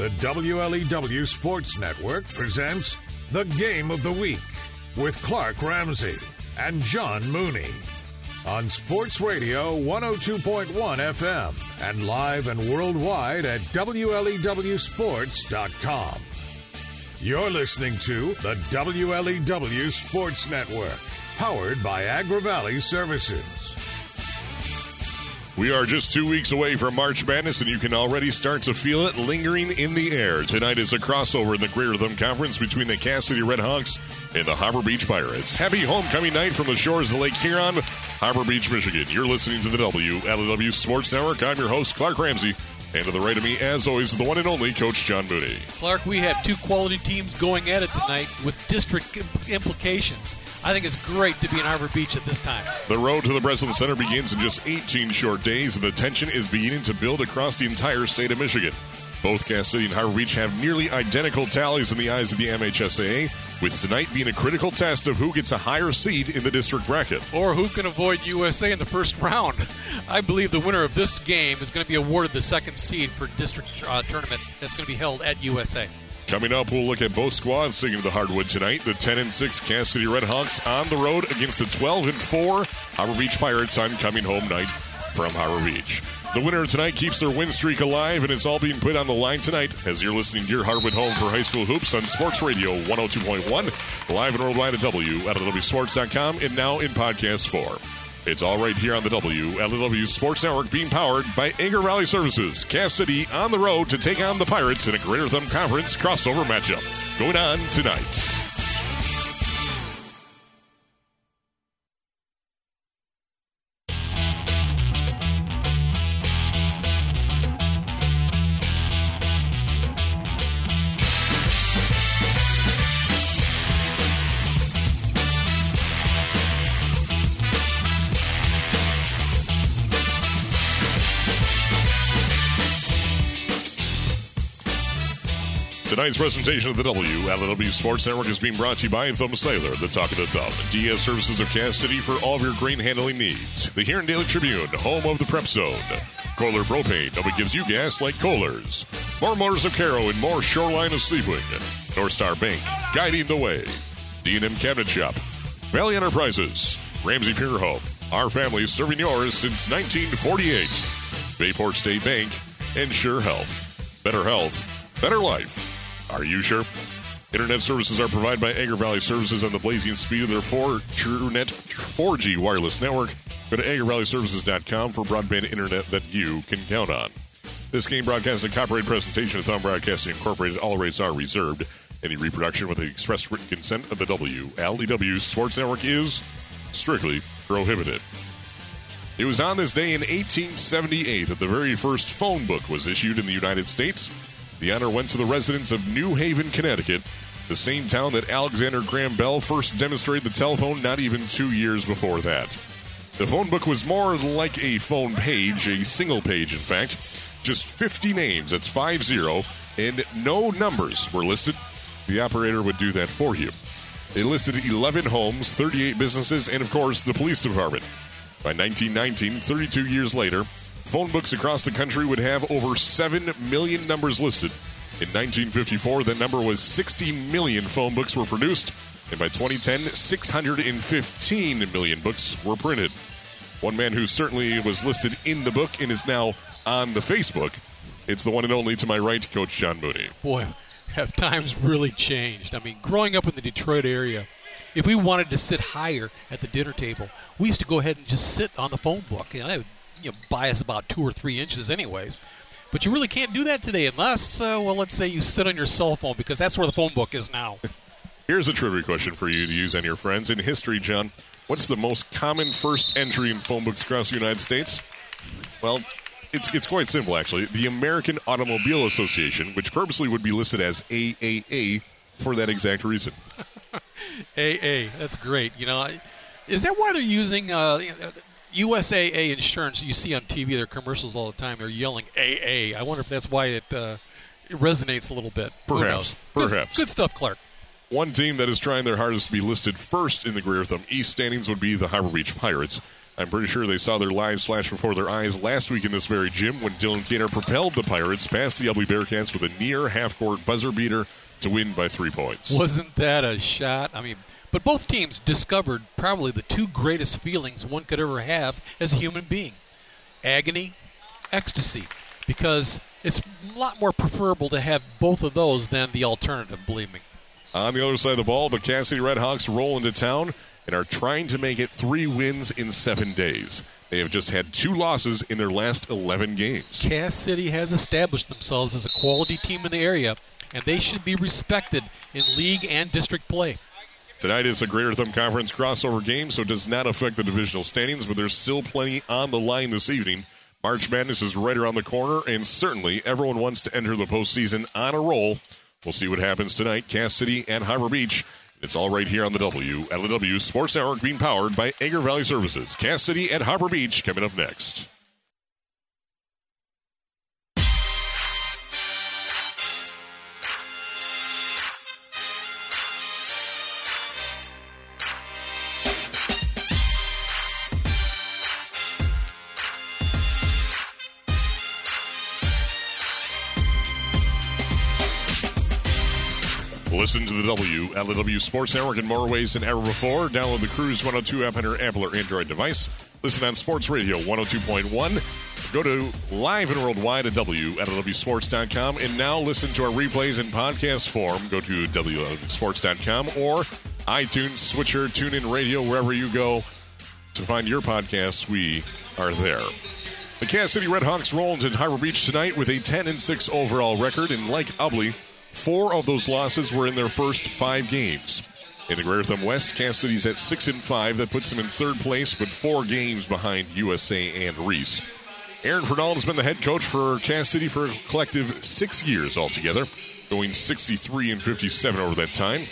The WLEW Sports Network presents the Game of the Week with Clark Ramsey and John Mooney on Sports Radio 102.1 FM and live and worldwide at WLEWSports.com. You're listening to the WLEW Sports Network, powered by Agri Valley Services. We are just two weeks away from March Madness, and you can already start to feel it lingering in the air. Tonight is a crossover in the Greater Thumb Conference between the Cass City Redhawks and the Harbor Beach Pirates. Happy homecoming night from the shores of Lake Huron, Harbor Beach, Michigan. You're listening to the WLEW Sports Network. I'm your host, Clark Ramsey. And to the right of me, as always, the one and only Coach John Mooney. Clark, we have two quality teams going at it tonight with district implications. I think it's great to be in Harbor Beach at this time. The road to the Breslin Center begins in just 18 short days, and the tension is beginning to build across the entire state of Michigan. Both Cass City and Harbor Beach have nearly identical tallies in the eyes of the MHSAA, with tonight being a critical test of who gets a higher seed in the district bracket. Or who can avoid USA in the first round. I believe the winner of this game is going to be awarded the second seed for district uh, tournament that's going to be held at USA. Coming up, we'll look at both squads singing the hardwood tonight. The 10 and 6 Cass City Redhawks on the road against the 12 and 4 Harbor Beach Pirates on coming home night from Harbor Beach. The winner tonight keeps their win streak alive, and it's all being put on the line tonight as you're listening to your Hardwood Home for High School Hoops on Sports Radio 102.1, live and worldwide at WLEWSports.com, and now in podcast form. It's all right here on the WLEW Sports Network, being powered by Agri Valley Services. Cass City on the road to take on the Pirates in a Greater Thumb Conference crossover matchup. Going on tonight. Tonight's presentation of the WLEW Sports Network is being brought to you by Thumb Cellular, the Talk of the Thumb. DS Services of Cass City for all of your grain handling needs. The Huron Daily Tribune, home of the Prep Zone. Kohler Propane, nobody gives you gas like Kohler's. Moore Motors of Caro and more Shoreline of Sebewaing. North Star Bank, guiding the way. D&M Cabinet Shop. Valley Enterprises. Ramsey Funeral Home. Our family serving yours since 1948. Bayport State Bank. Ensure Health. Better health. Better life. Are you sure? Internet services are provided by Agri Valley Services on the blazing speed of their 4 TrueNet 4G wireless network. Go to agrivalleyservices.com for broadband internet that you can count on. This game broadcast and copyright presentation of Thumb Broadcasting Incorporated. All rights are reserved. Any reproduction with the express written consent of the WLEW Sports Network is strictly prohibited. It was on this day in 1878 that the very first phone book was issued in the United States. The honor went to the residents of New Haven, Connecticut, the same town that Alexander Graham Bell first demonstrated the telephone not even two years before that. The phone book was more like a phone page, a single page, in fact. Just 50 names, that's 50, and no numbers were listed. The operator would do that for you. They listed 11 homes, 38 businesses, and of course, the police department. By 1919, 32 years later, phone books across the country would have over 7 million numbers listed. In 1954, the number was 60 million phone books were produced, and by 2010, 615 million books were printed. One man who certainly was listed in the book and is now on the Facebook. It's the one and only to my right, Coach John Mooney. Boy, have times really changed. I mean, growing up in the Detroit area, if we wanted to sit higher at the dinner table, we used to go ahead and just sit on the phone book. You know, that would you know, bias about two or three inches, anyways. But you really can't do that today unless, uh, well, let's say you sit on your cell phone because that's where the phone book is now. Here's a trivia question for you to use on your friends. In history, John, what's the most common first entry in phone books across the United States? Well, it's, it's quite simple, actually. The American Automobile Association, which purposely would be listed as AAA for that exact reason. AA, that's great. You know, is that why they're using uh, USAA insurance? You see on TV their commercials all the time. They're yelling AA. I wonder if that's why it, uh, it resonates a little bit. Perhaps. Good, Perhaps. good stuff, Clark. One team that is trying their hardest to be listed first in the Greater Thumb East standings would be the Harbor Beach Pirates. I'm pretty sure they saw their lives flash before their eyes last week in this very gym when Dylan Kadar propelled the Pirates past the Ubly Bearcats with a near half court buzzer beater to win by three points. Wasn't that a shot? I mean, but both teams discovered probably the two greatest feelings one could ever have as a human being agony, ecstasy. Because it's a lot more preferable to have both of those than the alternative, believe me. On the other side of the ball, the Cass City Redhawks roll into town and are trying to make it three wins in seven days. They have just had two losses in their last 11 games. Cass City has established themselves as a quality team in the area, and they should be respected in league and district play. Tonight is a Greater Thumb Conference crossover game, so it does not affect the divisional standings, but there's still plenty on the line this evening. March Madness is right around the corner, and certainly everyone wants to enter the postseason on a roll. We'll see what happens tonight. Cass City and Harbor Beach. It's all right here on the W. Sports Network being powered by Agri Valley Services. Cass City and Harbor Beach coming up next. Listen to the W at the W Sports Network in more ways than ever before. Download the Cruise 102 app on your Apple or Android device. Listen on Sports Radio 102.1. Go to live and worldwide at W at WSports.com. And now listen to our replays in podcast form. Go to WSports.com or iTunes, Stitcher, TuneIn Radio, wherever you go to find your podcasts. We are there. The Cass City Redhawks roll into Harbor Beach tonight with a 10 and 6 overall record, and like Ubly, Four of those losses were in their first five games. In the Greater Thumb West, Cass City's at six and five. That puts them in third place, but four games behind USA and Reese. Aaron Fernald has been the head coach for Cass City for a collective six years altogether, going 63 and 57 over that time.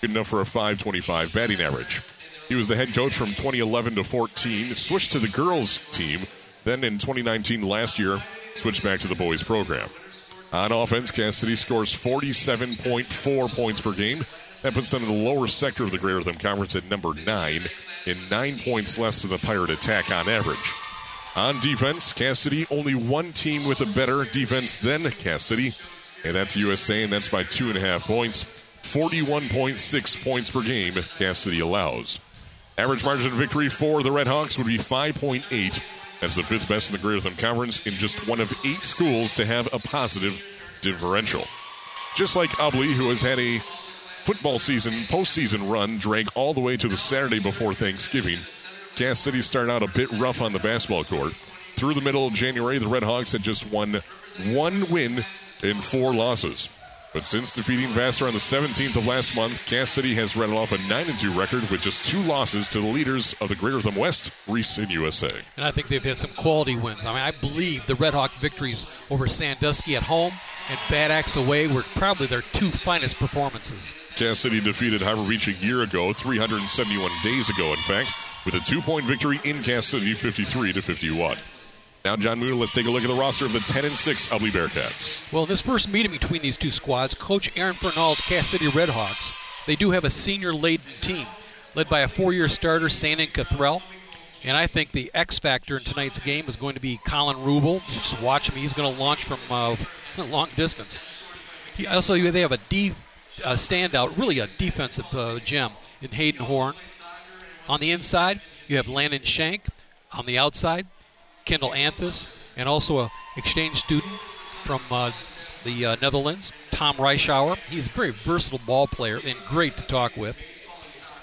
Good enough for a 525 batting average. He was the head coach from 2011 to 14, switched to the girls team, then in 2019 last year, switched back to the boys program. On offense, Cass City scores 47.4 points per game. That puts them in the lower sector of the Greater Thumb Conference at number nine, and nine points less than the Pirate attack on average. On defense, Cass City, only one team with a better defense than Cass City, and that's USA, and that's by two and a half points. 41.6 points per game Cass City allows. Average margin of victory for the Redhawks would be 5.8 as the fifth best in the Greater Thumb Conference in just one of eight schools to have a positive differential. Just like Ubly, who has had a football season, postseason run, drag all the way to the Saturday before Thanksgiving. Cass City started out a bit rough on the basketball court. Through the middle of January, the Red Hawks had just won one win in four losses. But since defeating Vassar on the 17th of last month, Cass City has rattled off a 9 2 record with just two losses to the leaders of the Greater Thumb West, Reese and USA. And I think they've had some quality wins. I mean, I believe the Red Hawk victories over Sandusky at home and Bad Axe away were probably their two finest performances. Cass City defeated Harbor Beach a year ago, 371 days ago, in fact, with a two point victory in Cass City, 53 to 51. Now, John Moon, let's take a look at the roster of the 10 and 6 Ubly Bearcats. Well, in this first meeting between these two squads, Coach Aaron Fernald's Cass City Redhawks, they do have a senior laden team led by a four year starter, Sandon Cathrell. And I think the X factor in tonight's game is going to be Colin Rubel. Just watch him; he's going to launch from uh, long distance. He also they have a D uh, standout, really a defensive uh, gem in Hayden Horn. On the inside, you have Landon Shank. On the outside, Kendall Anthus, and also a exchange student from uh, the uh, Netherlands, Tom Reischauer. He's a very versatile ball player and great to talk with.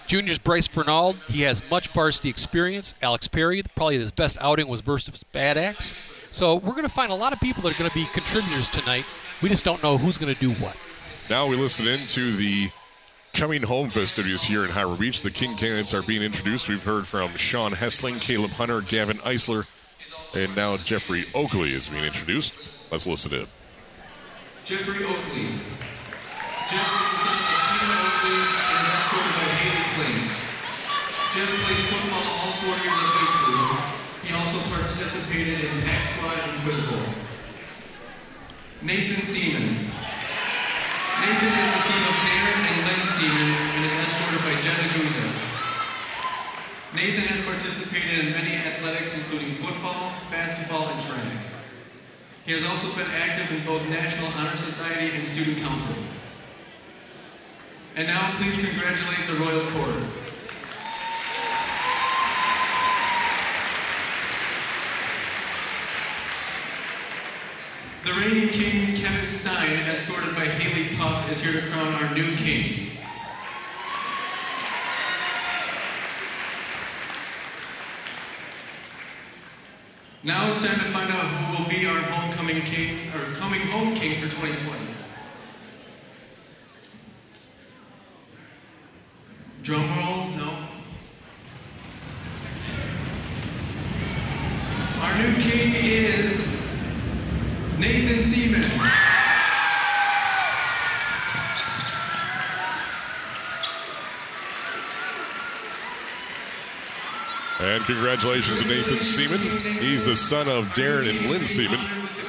Juniors Bryce Fernald, he has much varsity experience. Alex Perry, probably his best outing was versus Bad Axe. So we're going to find a lot of people that are going to be contributors tonight. We just don't know who's going to do what. Now we listen in to the coming home festivities here in Harbor Beach. The King candidates are being introduced. We've heard from Sean Hessling, Caleb Hunter, Gavin Eisler, and now Jeffrey Oakley is being introduced. Let's listen in. Jeffrey Oakley. Jeffrey is the Tina Oakley and is escorted by Haley Kling. Jeff played football all four years of high school. He also participated in hack squad and quiz bowl. Nathan Seaman. Nathan is the son of Darren and Lynn Seaman and is escorted by Jenna Guza. Nathan has participated in many athletics, including football, basketball, and track. He has also been active in both National Honor Society and Student Council. And now, please congratulate the Royal Court. The reigning king, Kevin Stein, escorted by Haley Puff, is here to crown our new king. Now it's time to find out who will be our homecoming king, or coming home king for 2020. Drum roll, no. Our new king is Nathan Seaman. And congratulations to Nathan Seaman. He's the son of Darren and Lynn Seaman,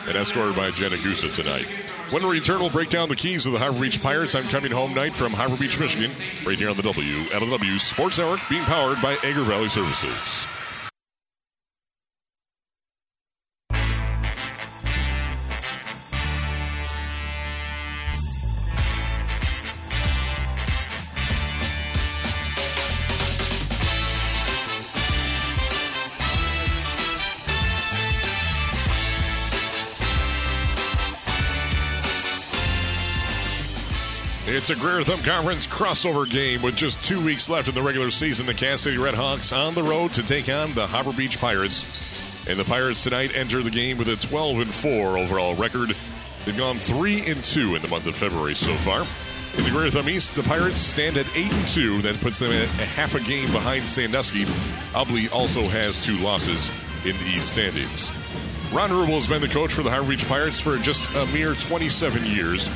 and escorted by Jenna Gusa tonight. When we return, we'll break down the keys of the Harbor Beach Pirates on coming home night from Harbor Beach, Michigan, right here on the WLEW Sports Network, being powered by Agri Valley Services. It's a Greater Thumb Conference crossover game with just two weeks left in the regular season. The Cass City Redhawks on the road to take on the Harbor Beach Pirates. And the Pirates tonight enter the game with a 12 and 4 overall record. They've gone 3 and 2 in the month of February so far. In the Greater Thumb East, the Pirates stand at 8 and 2. That puts them at a half a game behind Sandusky. Ubly also has two losses in the East standings. Ron Rubel has been the coach for the Harbor Beach Pirates for just a mere 27 years.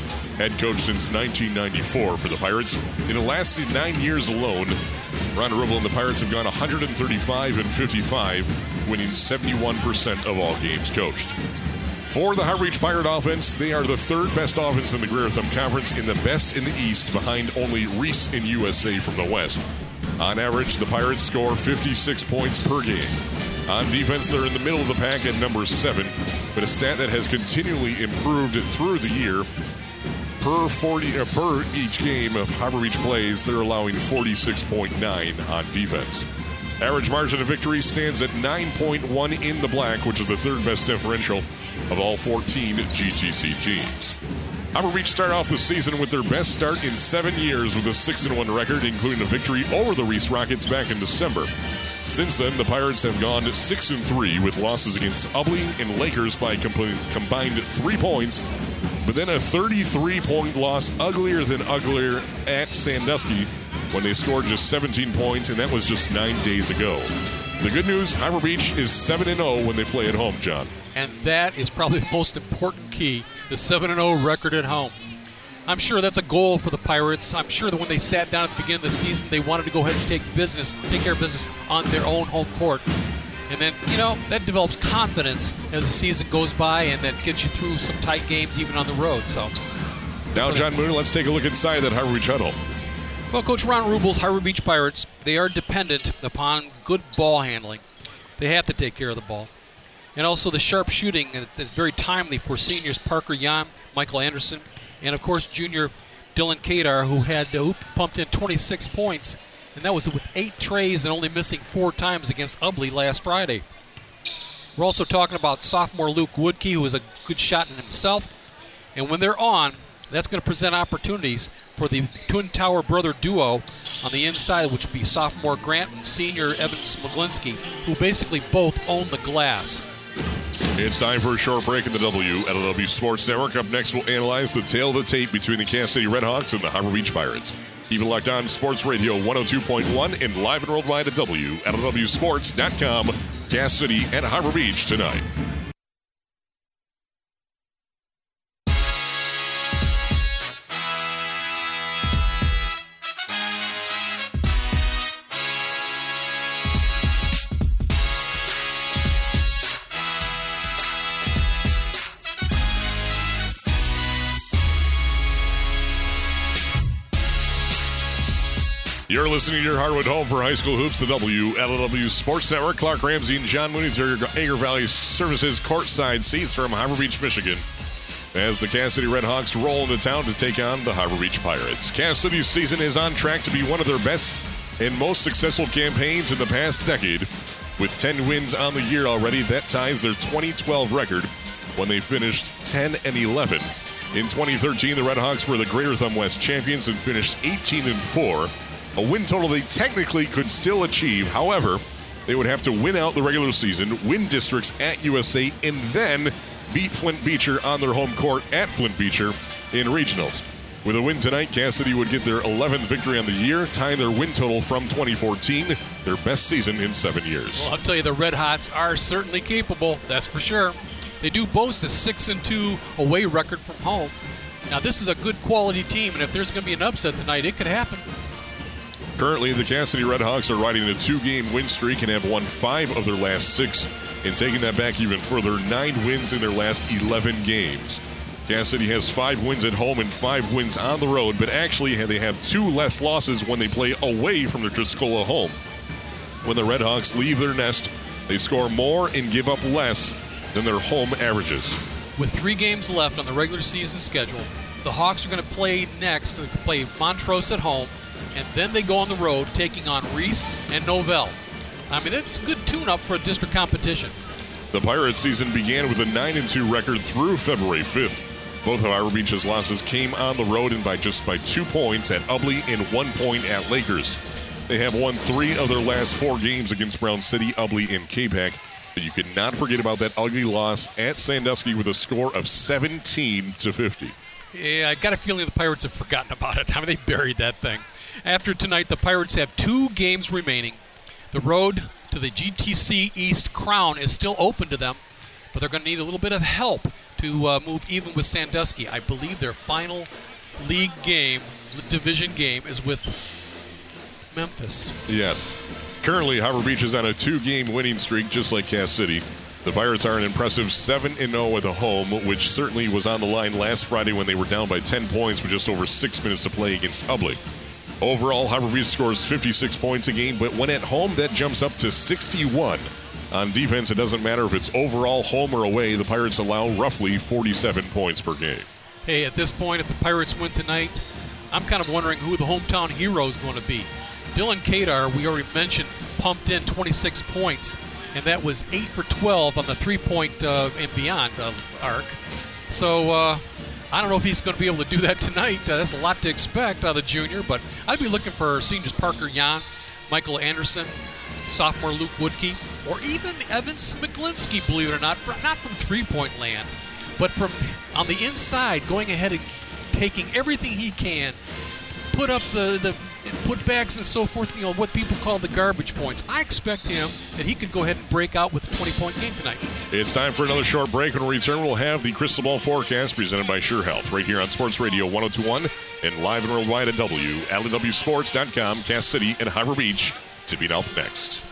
Head coach since 1994 for the Pirates. In the last nine years alone, Ron Rubel and the Pirates have gone 135 and 55, winning 71% of all games coached. For the Beach Pirate offense, they are the third best offense in the Greater Thumb Conference and the best in the East, behind only Reese and USA from the West. On average, the Pirates score 56 points per game. On defense, they're in the middle of the pack at number seven, but a stat that has continually improved through the year. Per 40 uh, per each game of Harbor Beach plays, they're allowing 46.9 on defense. Average margin of victory stands at 9.1 in the black, which is the third best differential of all 14 GTC teams. Beach start off the season with their best start in seven years with a 6 1 record, including a victory over the Reese Rockets back in December. Since then, the Pirates have gone 6 and 3 with losses against Ubly and Lakers by com- combined three points, but then a 33 point loss, uglier than uglier, at Sandusky when they scored just 17 points, and that was just nine days ago. The good news Harbor Beach is 7 0 when they play at home, John. And that is probably the most important key the 7 0 record at home. I'm sure that's a goal for the Pirates. I'm sure that when they sat down at the beginning of the season, they wanted to go ahead and take business, take care of business on their own home court. And then, you know, that develops confidence as the season goes by, and that gets you through some tight games even on the road. So, Now, John Moon, let's take a look inside that Harbor Beach huddle. well, Coach Ron Rubel's Harbor Beach Pirates, they are dependent upon good ball handling. They have to take care of the ball. And also the sharp shooting, it's very timely for seniors Parker Yan, Michael Anderson, and of course junior Dylan Kadar, who had pumped in 26 points, and that was with eight trays and only missing four times against Ubly last Friday. We're also talking about sophomore Luke Woodkey, who is a good shot in himself. And when they're on, that's going to present opportunities for the Twin Tower brother duo on the inside, which would be sophomore Grant and senior Evan Smiglinski, who basically both own the glass. It's time for a short break in the WLEW Sports Network. Up next, we'll analyze the tail of the tape between the Cass City Redhawks and the Harbor Beach Pirates. Keep it locked on Sports Radio 102.1 and live and worldwide at WLEWSports.com. Cass City and Harbor Beach tonight. You're listening to your Hardwood home for high school hoops, the WLEW Sports Network. Clark Ramsey and John Mooney through your Agri Valley Services courtside seats from Harbor Beach, Michigan. As the Cass City Redhawks roll into town to take on the Harbor Beach Pirates. Cass City's season is on track to be one of their best and most successful campaigns in the past decade. With 10 wins on the year already, that ties their 2012 record when they finished 10 and 11. In 2013, the Redhawks were the Greater Thumb West champions and finished 18 and 4 a win total they technically could still achieve. However, they would have to win out the regular season, win districts at USA, and then beat Flint Beecher on their home court at Flint Beecher in regionals. With a win tonight, Cass City would get their 11th victory on the year, tying their win total from 2014, their best season in seven years. Well, I'll tell you, the Redhawks are certainly capable, that's for sure. They do boast a 6 and 2 away record from home. Now, this is a good quality team, and if there's going to be an upset tonight, it could happen. Currently, the Cass City Redhawks are riding a two game win streak and have won five of their last six, and taking that back even further, nine wins in their last 11 games. Cass City has five wins at home and five wins on the road, but actually they have two less losses when they play away from their Tuscola home. When the Redhawks leave their nest, they score more and give up less than their home averages. With three games left on the regular season schedule, the Hawks are going to play next. They play Montrose at home, and then they go on the road taking on Reese and Novell. I mean, it's a good tune-up for a district competition. The Pirates season began with a 9 2 record through February 5th. Both of Harbor Beach's losses came on the road and by just by two points at Ubly and one point at Lakers. They have won three of their last four games against Brown City, Ubly, and Capac. But you cannot forget about that ugly loss at Sandusky with a score of 17 to 50. Yeah, I got a feeling the Pirates have forgotten about it. I mean, they buried that thing. After tonight, the Pirates have two games remaining. The road to the GTC East crown is still open to them, but they're going to need a little bit of help to uh, move even with Sandusky. I believe their final league game, division game, is with Memphis. Yes. Currently, Harbor Beach is on a two game winning streak, just like Cass City. The Pirates are an impressive 7 0 at home, which certainly was on the line last Friday when they were down by 10 points with just over six minutes to play against Ubly. Overall, Harbor Beach scores 56 points a game, but when at home, that jumps up to 61. On defense, it doesn't matter if it's overall home or away, the Pirates allow roughly 47 points per game. Hey, at this point, if the Pirates win tonight, I'm kind of wondering who the hometown hero is going to be. Dylan Kadar, we already mentioned, pumped in 26 points, and that was 8 for 12 on the three point uh, and beyond uh, arc. So, uh, I don't know if he's going to be able to do that tonight. Uh, that's a lot to expect out of the junior, but I'd be looking for seniors Parker Jan, Michael Anderson, sophomore Luke Woodkey, or even Evan Smiglinski, believe it or not, not from three point land, but from on the inside, going ahead and taking everything he can, put up the, the put bags and so forth, you know, what people call the garbage points. I expect him that he could go ahead and break out with a 20 point game tonight. It's time for another short break. When we return, we'll have the Crystal Ball forecast presented by Sure Health right here on Sports Radio 1021 and live and worldwide at WLEWSports.com, Cass City, and Harbor Beach. To be out next.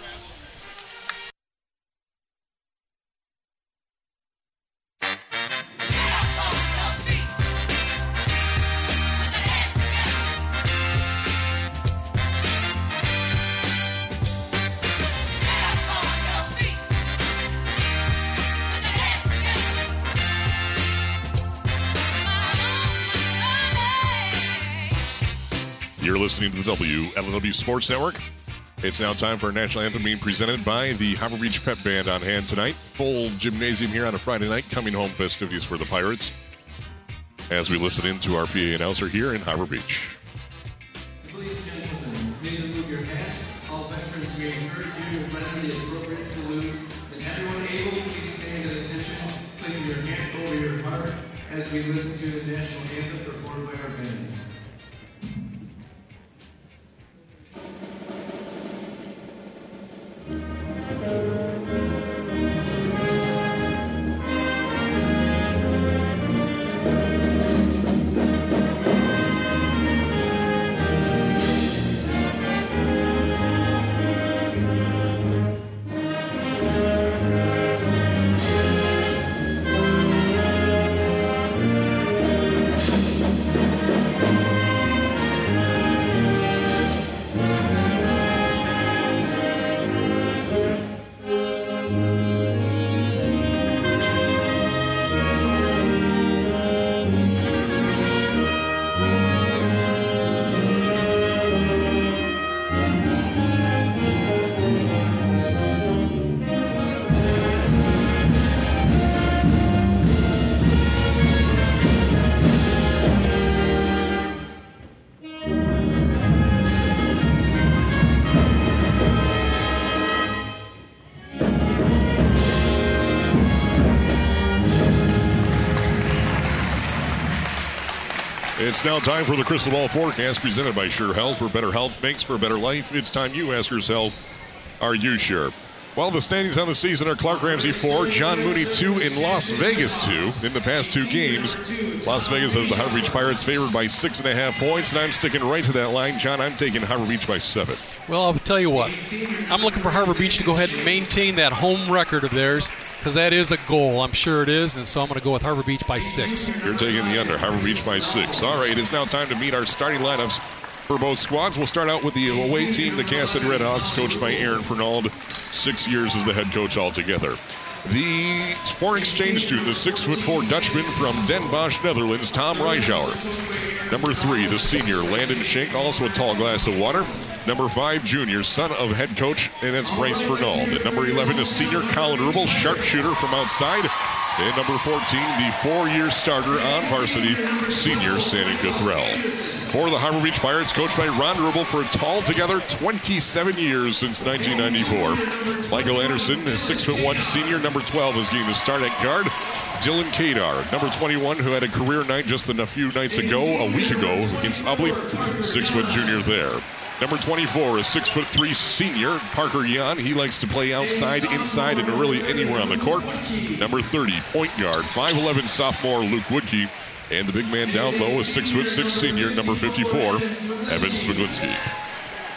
You're listening to the WLEW Sports Network. It's now time for our national anthem being presented by the Harbor Beach Pep Band on hand tonight. Full gymnasium here on a Friday night, coming home festivities for the Pirates. As we listen in to our PA announcer here in Harbor Beach. Please your. All veterans, we you the appropriate salute. And everyone able, please stand at attention, placing your hand over your heart as we listen to It's now time for the Crystal Ball Forecast presented by Sure Health, where better health makes for a better life. It's time you ask yourself, are you sure? Well, the standings on the season are Clark Ramsey 4, John Mooney 2, in Las Vegas 2 in the past two games. Las Vegas has the Harbor Beach Pirates favored by 6.5 points, and I'm sticking right to that line. John, I'm taking Harbor Beach by 7. Well, I'll tell you what. I'm looking for Harbor Beach to go ahead and maintain that home record of theirs because that is a goal. I'm sure it is, and so I'm going to go with Harbor Beach by six. You're taking the under, Harbor Beach by 6. All right, it's now time to meet our starting lineups for both squads. We'll start out with the away team, the Cass City Redhawks, coached by Aaron Fernald, six years as the head coach altogether. The foreign exchange student, the six foot four Dutchman from Den Bosch, Netherlands, Tom Reischauer. Number three, the senior Landon Schenk, also a tall glass of water. Number five, junior, son of head coach, and that's Bryce Fernald. Number 11, the senior Colin Rubel, sharpshooter from outside. And number 14, the four-year starter on varsity, senior Shannon Cathrell. For the Harbor Beach Pirates, coached by Ron Rubel for a tall together 27 years since 1994. Michael Anderson, a six-foot-one senior, number 12, is getting the start at guard. Dylan Kadar, number 21, who had a career night just a few nights ago, a week ago, against Ubly, six-foot junior there. Number 24 is six foot three senior Parker Yan. He likes to play outside, inside, and really anywhere on the court. Number 30, point guard, 5'11 sophomore Luke Woodkey. And the big man down low is six foot six senior, number 54, Evan Smiglinski.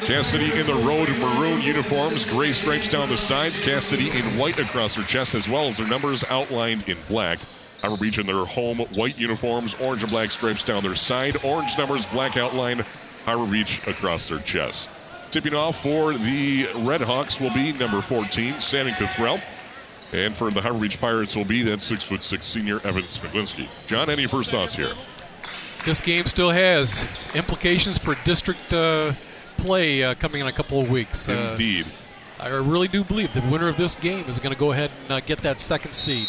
Cass City in the road maroon uniforms, gray stripes down the sides. Cass City in white across their chest, as well as their numbers outlined in black. Harbor Beach in their home white uniforms, orange and black stripes down their side, orange numbers, black outline Harbor Beach across their chest. Tipping off for the Red Hawks will be number 14, Sammy Cathrell. And for the Harbor Beach Pirates will be that six foot six senior Evan Smiglinski. John, any first thoughts here? This game still has implications for district uh, play uh, coming in a couple of weeks. Uh, Indeed. I really do believe the winner of this game is going to go ahead and uh, get that second seed.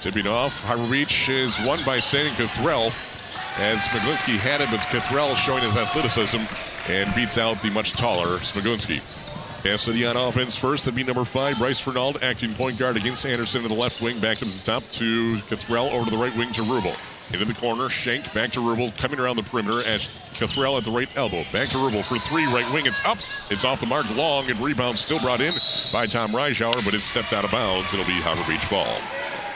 Tipping off, Harbor Beach is won by Sammy Cathrell as Smiglinski had it, but Cathrell showing his athleticism and beats out the much taller Smiglinski. Cass City on offense first. That'd be number five, Bryce Fernald, acting point guard against Anderson in the left wing. Back to the top to Cathrell over to the right wing to Rubel. Into the corner, Schenk back to Rubel, coming around the perimeter at Cathrell at the right elbow. Back to Rubel for three, right wing. It's up. It's off the mark, long, and rebound still brought in by Tom Reischauer, but it's stepped out of bounds. It'll be Harbor Beach ball.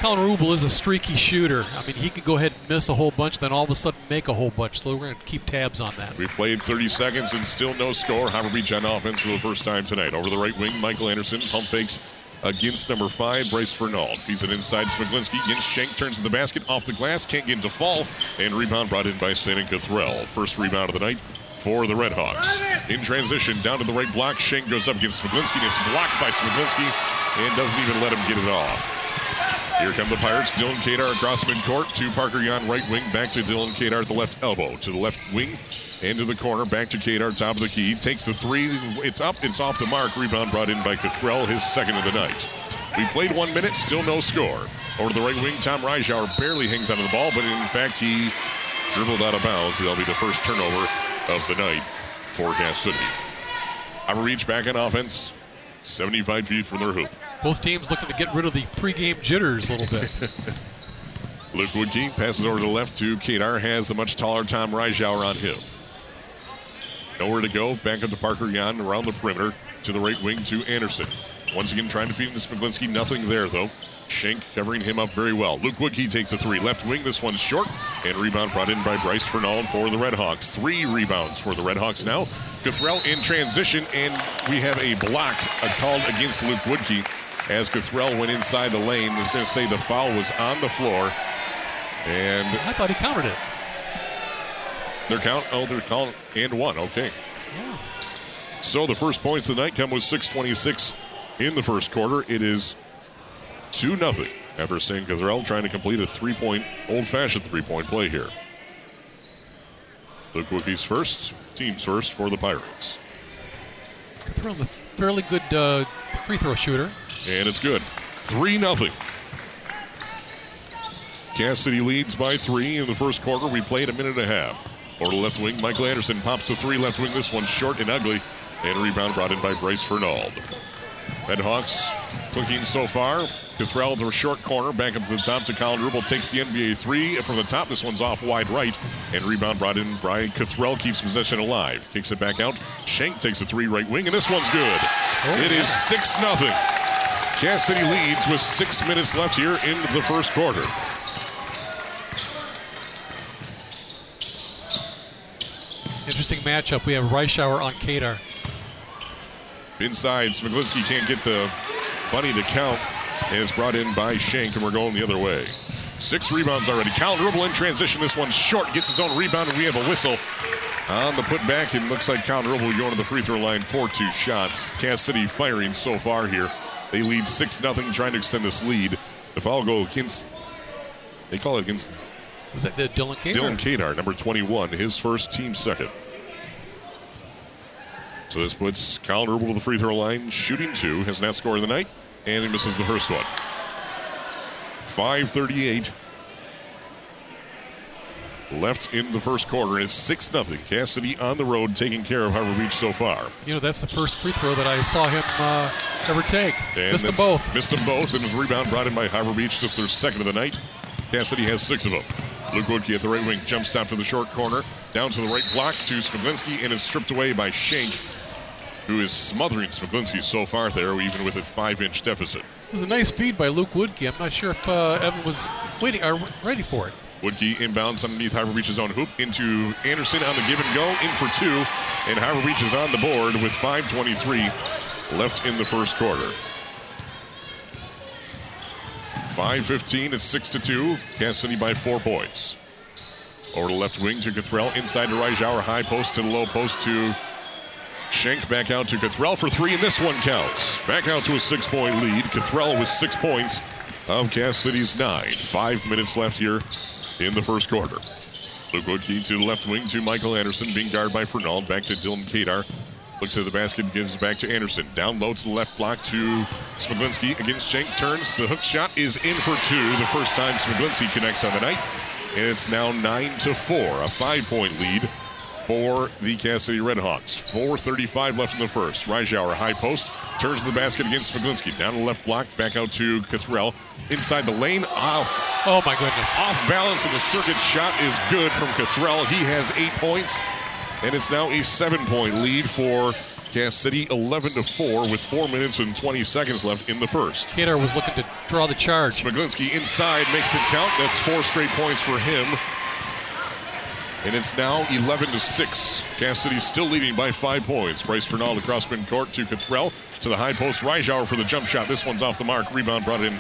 Colin Rubel is a streaky shooter. I mean, he could go ahead and miss a whole bunch, then all of a sudden make a whole bunch. So we're going to keep tabs on that. We've played 30 seconds and still no score. Beach on offense for the first time tonight. Over the right wing, Michael Anderson pump fakes against number five, Bryce Fernald. Feeds it inside Smiglinski. Against Schenk turns to the basket off the glass. Can't get into fall. And rebound brought in by Shannon Cathrell. First rebound of the night for the Redhawks. In transition, down to the right block. Shank goes up against Smiglinski. And it's blocked by Smiglinski and doesn't even let him get it off. Here come the Pirates. Dylan Kadar across midcourt to Parker Yan right wing. Back to Dylan Kadar at the left elbow. To the left wing. Into the corner. Back to Kadar, top of the key. Takes the three. It's up. It's off the mark. Rebound brought in by Cathrell, his second of the night. We played one minute. Still no score. Over to the right wing. Tom Reischauer barely hangs onto the ball, but in fact, he dribbled out of bounds. That'll be the first turnover of the night for Cass City. Harbor reach back on offense. 75 feet from their hoop. Both teams looking to get rid of the pregame jitters a little bit. Luke Woodkey passes over to the left to Kadar. Has the much taller Tom Reischauer on him. Nowhere to go. Back up to Parker Yan around the perimeter to the right wing to Anderson. Once again trying to feed into Smiglinski. Nothing there though. Schenk covering him up very well. Luke Woodkey takes a three. Left wing, this one's short. And rebound brought in by Bryce Fernald for the Redhawks. Three rebounds for the Redhawks now. Cathrell in transition, and we have a block called against Luke Woodkey as Cathrell went inside the lane. I was going to say the foul was on the floor. And I thought he counted it. They're count, oh, they're calling and one. Okay. Yeah. So the first points of the night come with 6.26 in the first quarter. It is 2 0 after St. Cathrell trying to complete a three point, old fashioned three point play here. Luke Woodkey's first, team's first for the Pirates. Cathrell's a fairly good uh, free throw shooter. And it's good. 3 0. Cass City leads by three in the first quarter. We played a minute and a half. Over to left wing, Michael Anderson pops the three left wing. This one's short and ugly. And rebound brought in by Bryce Fernald. Red Hawks clicking so far. Cathrell to a short corner, back up to the top to Colin Rubel. Takes the NBA three from the top. This one's off wide right. And rebound brought in. By Brian Cathrell keeps possession alive. Kicks it back out. Shank takes a three right wing, and this one's good. Oh, it is 6 0. Cass City leads with six minutes left here in the first quarter. Interesting matchup. We have Reischauer on Kadar. Inside, Smiglinski can't get the bunny to count. And it's brought in by Shank, and we're going the other way. Six rebounds already. Cal Rubel in transition. This one's short. Gets his own rebound, and we have a whistle on the putback. And looks like Cal Rubel going to the free throw line for two shots. Cass City firing so far here. They lead 6 0, trying to extend this lead. The foul go against, they call it against Was that the Dylan Kadar? Dylan Kadar, number 21, his first team second. So this puts Colin Rubel to the free throw line, shooting two, has not scored of the night, and he misses the first one. 538 left in the first quarter. It's 6 0. Cass City on the road taking care of Harbor Beach so far. You know, that's the first free throw that I saw him uh, ever take. And Missed them both. Missed them both, and his rebound brought in by Harbor Beach, just their second of the night. Cass City has six of them. Luke Woodkey at the right wing, jump stop to the short corner, down to the right block to Smiglinski, and is stripped away by Shank, who is smothering Smiglinski so far there, even with a five-inch deficit. It was a nice feed by Luke Woodkey. I'm not sure if uh, Evan was waiting or ready for it. Woodkey inbounds underneath Harbor Beach's own hoop into Anderson on the give and go, in for two, and Harbor Beach is on the board with 5.23 left in the first quarter. 5.15 is 6 to 2. Cass City by four points. Over to left wing to Cathrell. Inside to Reischauer. High post to the low post to Schenk. Back out to Cathrell for three, and this one counts. Back out to a six point lead. Cathrell with six points of Cass City's nine. Five minutes left here in the first quarter. Luke Woodkey to the left wing to Michael Anderson, being guarded by Fernald. Back to Dylan Kadar. Looks at the basket, gives it back to Anderson. Down low to the left block to Smiglinski against Shank. Turns. The hook shot is in for two. The first time Smiglinski connects on the night. And it's now 9 to 4, a five point lead for the Cass City Redhawks. 4.35 left in the first. Reischauer, high post, turns to the basket against Smiglinski. Down the left block, back out to Cathrell. Inside the lane, off Oh my goodness. off balance, and the circuit shot is good from Cathrell. He has eight points, and it's now a seven-point lead for Cass City, 11 to four, with four minutes and 20 seconds left in the first. Kadar was looking to draw the charge. Smiglinski inside makes it count. That's four straight points for him. And it's now 11 to 6. Cass City still leading by five points. Bryce Fernald across midcourt to Cathrell to the high post. Reischauer for the jump shot. This one's off the mark. Rebound brought in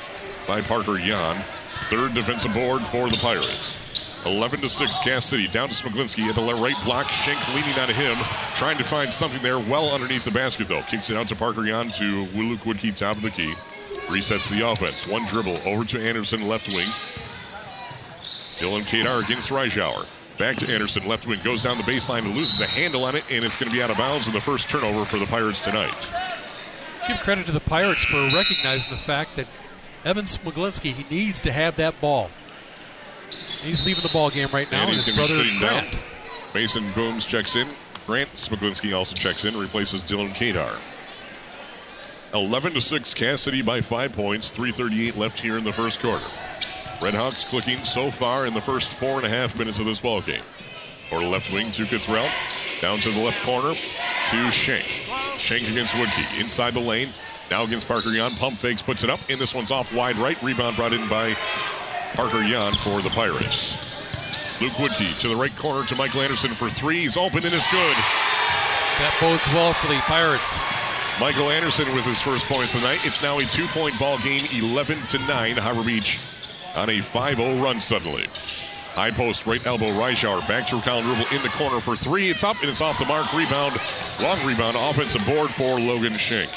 by Parker Jan. Third defensive board for the Pirates. 11 to 6, Cass City down to Smiglinski at the right block. Schenk leaning on him, trying to find something there well underneath the basket, though. Kicks it out to Parker Jan to Luke Woodkey, top of the key. Resets the offense. One dribble over to Anderson, left wing. Dylan Kadar against Reischauer. Back to Anderson, left wing. Goes down the baseline and loses a handle on it, and it's going to be out of bounds in the first turnover for the Pirates tonight. Give credit to the Pirates for recognizing the fact that Evan Smiglinski, he needs to have that ball. He's leaving the ball game right now. and he's going to be brother sitting down. Mason Booms checks in. Grant Smiglinski also checks in, replaces Dylan Kadar. 11 to 6, Cass City by five points. 3:38 left here in the first quarter. Redhawks clicking so far in the first four and a half minutes of this ball game. Or left wing to Cathrell. Down to the left corner to Shank. Shank against Woodkey. Inside the lane. Now against Parker Jan. Pump fakes, puts it up, and this one's off wide right. Rebound brought in by Parker Jan for the Pirates. Luke Woodkey to the right corner to Michael Anderson for three. He's open and it's good. That bodes well for the Pirates. Michael Anderson with his first points tonight. It's now a two-point ball game, 11 to 9. Harbor Beach on a 5-0 run suddenly. High post, right elbow, Reischauer. Back to Colin Rubel in the corner for three. It's up and it's off the mark. Rebound, long rebound, offensive board for Logan Schenk.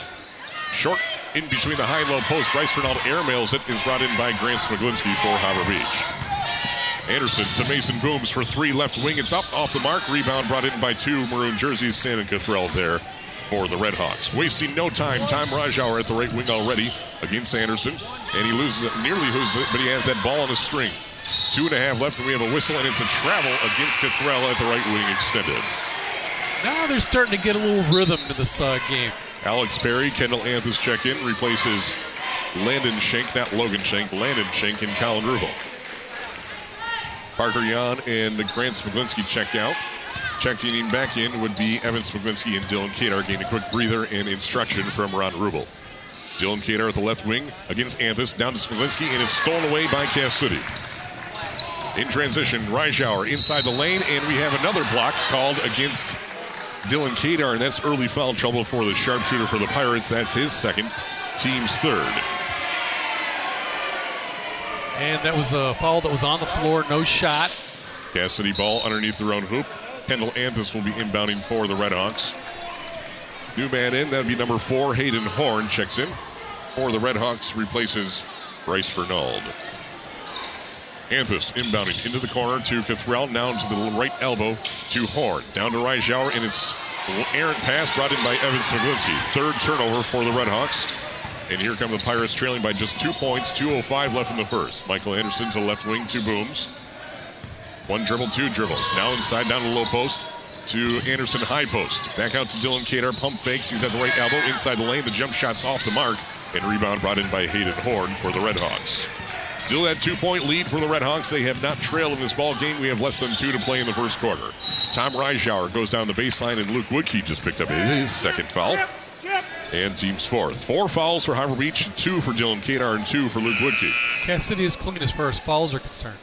Short in between the high and low post. Bryce Fernald airmails it. Is brought in by Grant Smiglinski for Harbor Beach. Anderson to Mason Booms for three left wing. It's up off the mark. Rebound brought in by two maroon jerseys. And Cathrell there for the Redhawks. Wasting no time. Time Reischauer at the right wing already against Anderson. And he loses it, nearly loses it, but he has that ball on a string. Two and a half left, and we have a whistle, and it's a travel against Cathrell at the right wing extended. Now they're starting to get a little rhythm to this uh, game. Alex Perry, Kendall Anthus check in, replaces Landon Shank, not Logan Shank, Landon Shank and Colin Rubel. Parker Yan and the Grant Smiglinski checked out. Checking back in would be Evan Smiglinski and Dylan Kadar getting a quick breather and instruction from Ron Rubel. Dylan Kadar at the left wing against Anthus, down to Smiglinski, and is stolen away by Cass City. In transition, Reischauer inside the lane, and we have another block called against Dylan Kadar, and that's early foul trouble for the sharpshooter for the Pirates. That's his second, team's third. And that was a foul that was on the floor, no shot. Cass City ball underneath their own hoop. Kendall Anthus will be inbounding for the Redhawks. New man in, that would be number four, Hayden Horn checks in. For the Redhawks, replaces Bryce Fernald. Anthus inbounding into the corner to Cathrell, now to the right elbow to Horn. Down to Reischauer, and it's an errant pass brought in by Evan Smiglinski. Third turnover for the Redhawks. And here come the Pirates trailing by just two points, 2.05 left in the first. Michael Anderson to left wing, two booms. One dribble, two dribbles. Now inside down to low post to Anderson high post. Back out to Dylan Kadar. Pump fakes. He's at the right elbow. Inside the lane. The jump shot's off the mark. And rebound brought in by Hayden Horn for the Redhawks. Still that two-point lead for the Redhawks. They have not trailed in this ball game. We have less than two to play in the first quarter. Tom Reischauer goes down the baseline, and Luke Woodkey just picked up his, his second foul. And team's fourth. Four fouls for Harbor Beach, two for Dylan Kadar, and two for Luke Woodkey. Cass City is clean as far as fouls are concerned.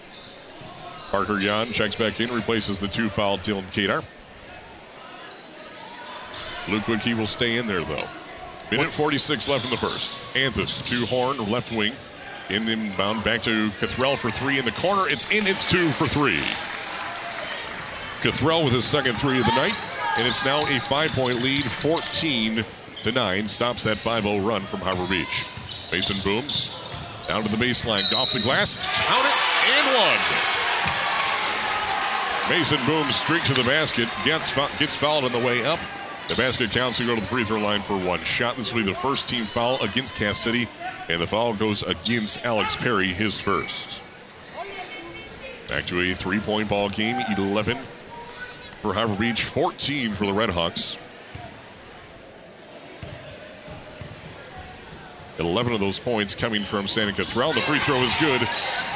Parker Yan checks back in, replaces the two foul Dylan Kadar. Luke Woodkey will stay in there though. Minute 46 left in the first. Anthus to Horn, left wing. In the inbound, back to Cathrell for three in the corner. It's in, it's two for three. Cathrell with his second three of the night, and it's now a five-point lead, 14 to nine. Stops that 5-0 run from Harbor Beach. Mason booms down to the baseline, off the glass, count it, and one. Mason booms streak to the basket, gets gets fouled on the way up. The basket counts to go to the free throw line for one shot. This will be the first team foul against Cass City, and the foul goes against Alex Perry, his first. Back to a three point ball game, 11 for Harbor Beach, 14 for the Redhawks. 11 of those points coming from Santa Cathrell. The free throw is good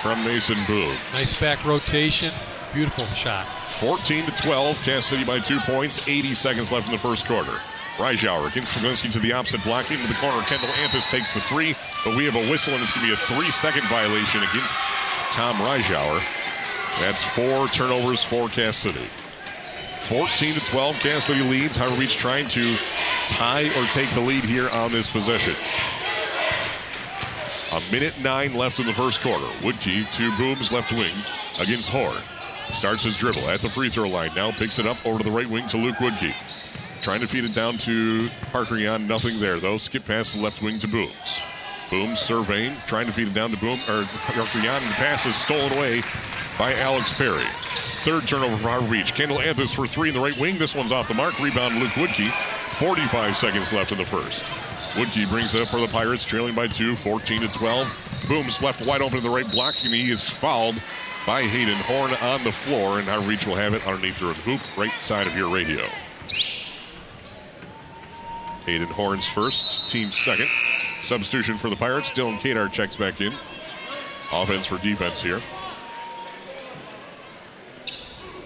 from Mason Boone. Nice back rotation. Beautiful shot. 14 to 12. Cass City by two points. 80 seconds left in the first quarter. Reischauer against Smiglinski to the opposite block into the corner. Kendall Anthus takes the three, but we have a whistle and it's going to be a three-second violation against Tom Reischauer. That's four turnovers for Cass City. 14 to 12. Cass City leads. Harbor Beach trying to tie or take the lead here on this possession. A minute nine left in the first quarter. Woodkey, two booms left wing against Horn. Starts his dribble at the free throw line. Now picks it up over to the right wing to Luke Woodkey. Trying to feed it down to Parker Yan. Nothing there, though. Skip past the left wing to Booms. Booms surveying, trying to feed it down to Boom or Parker Yan. The pass is stolen away by Alex Perry. Third turnover for Harbor Beach. Kendall Anthus for three in the right wing. This one's off the mark. Rebound Luke Woodkey. 45 seconds left in the first. Woodkey brings it up for the Pirates, trailing by two, 14 to 12. Booms left wide open in the right block, and he is fouled by Hayden Horn on the floor, and Harbor Beach will have it underneath their hoop, right side of your radio. Hayden Horn's first, team second. Substitution for the Pirates. Dylan Kadar checks back in. Offense for defense here.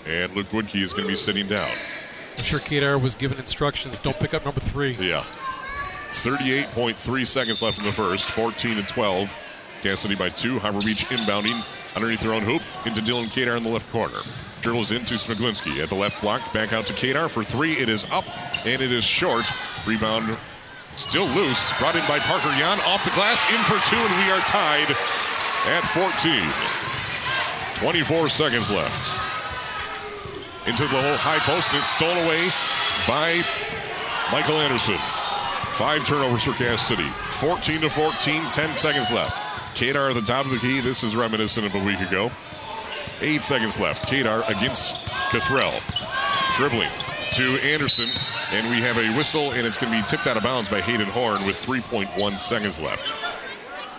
And Luke Woodkey is going to be sitting down. I'm sure Kadar was given instructions don't pick up number three. Yeah. 38.3 seconds left in the first. 14 and 12. Cass City by two. Harbor Beach inbounding underneath their own hoop into Dylan Kadar in the left corner. Dribbles into Smiglinski at the left block. Back out to Kadar for three. It is up and it is short. Rebound still loose. Brought in by Parker Yan. Off the glass. In for two and we are tied at 14. 24 seconds left. Into the whole high post and it's stolen away by Michael Anderson. Five turnovers for Cass City. 14 to 14, 10 seconds left. Kadar at the top of the key. This is reminiscent of a week ago. Eight seconds left. Kadar against Cathrell. Dribbling to Anderson. And we have a whistle, and it's going to be tipped out of bounds by Hayden Horn with 3.1 seconds left.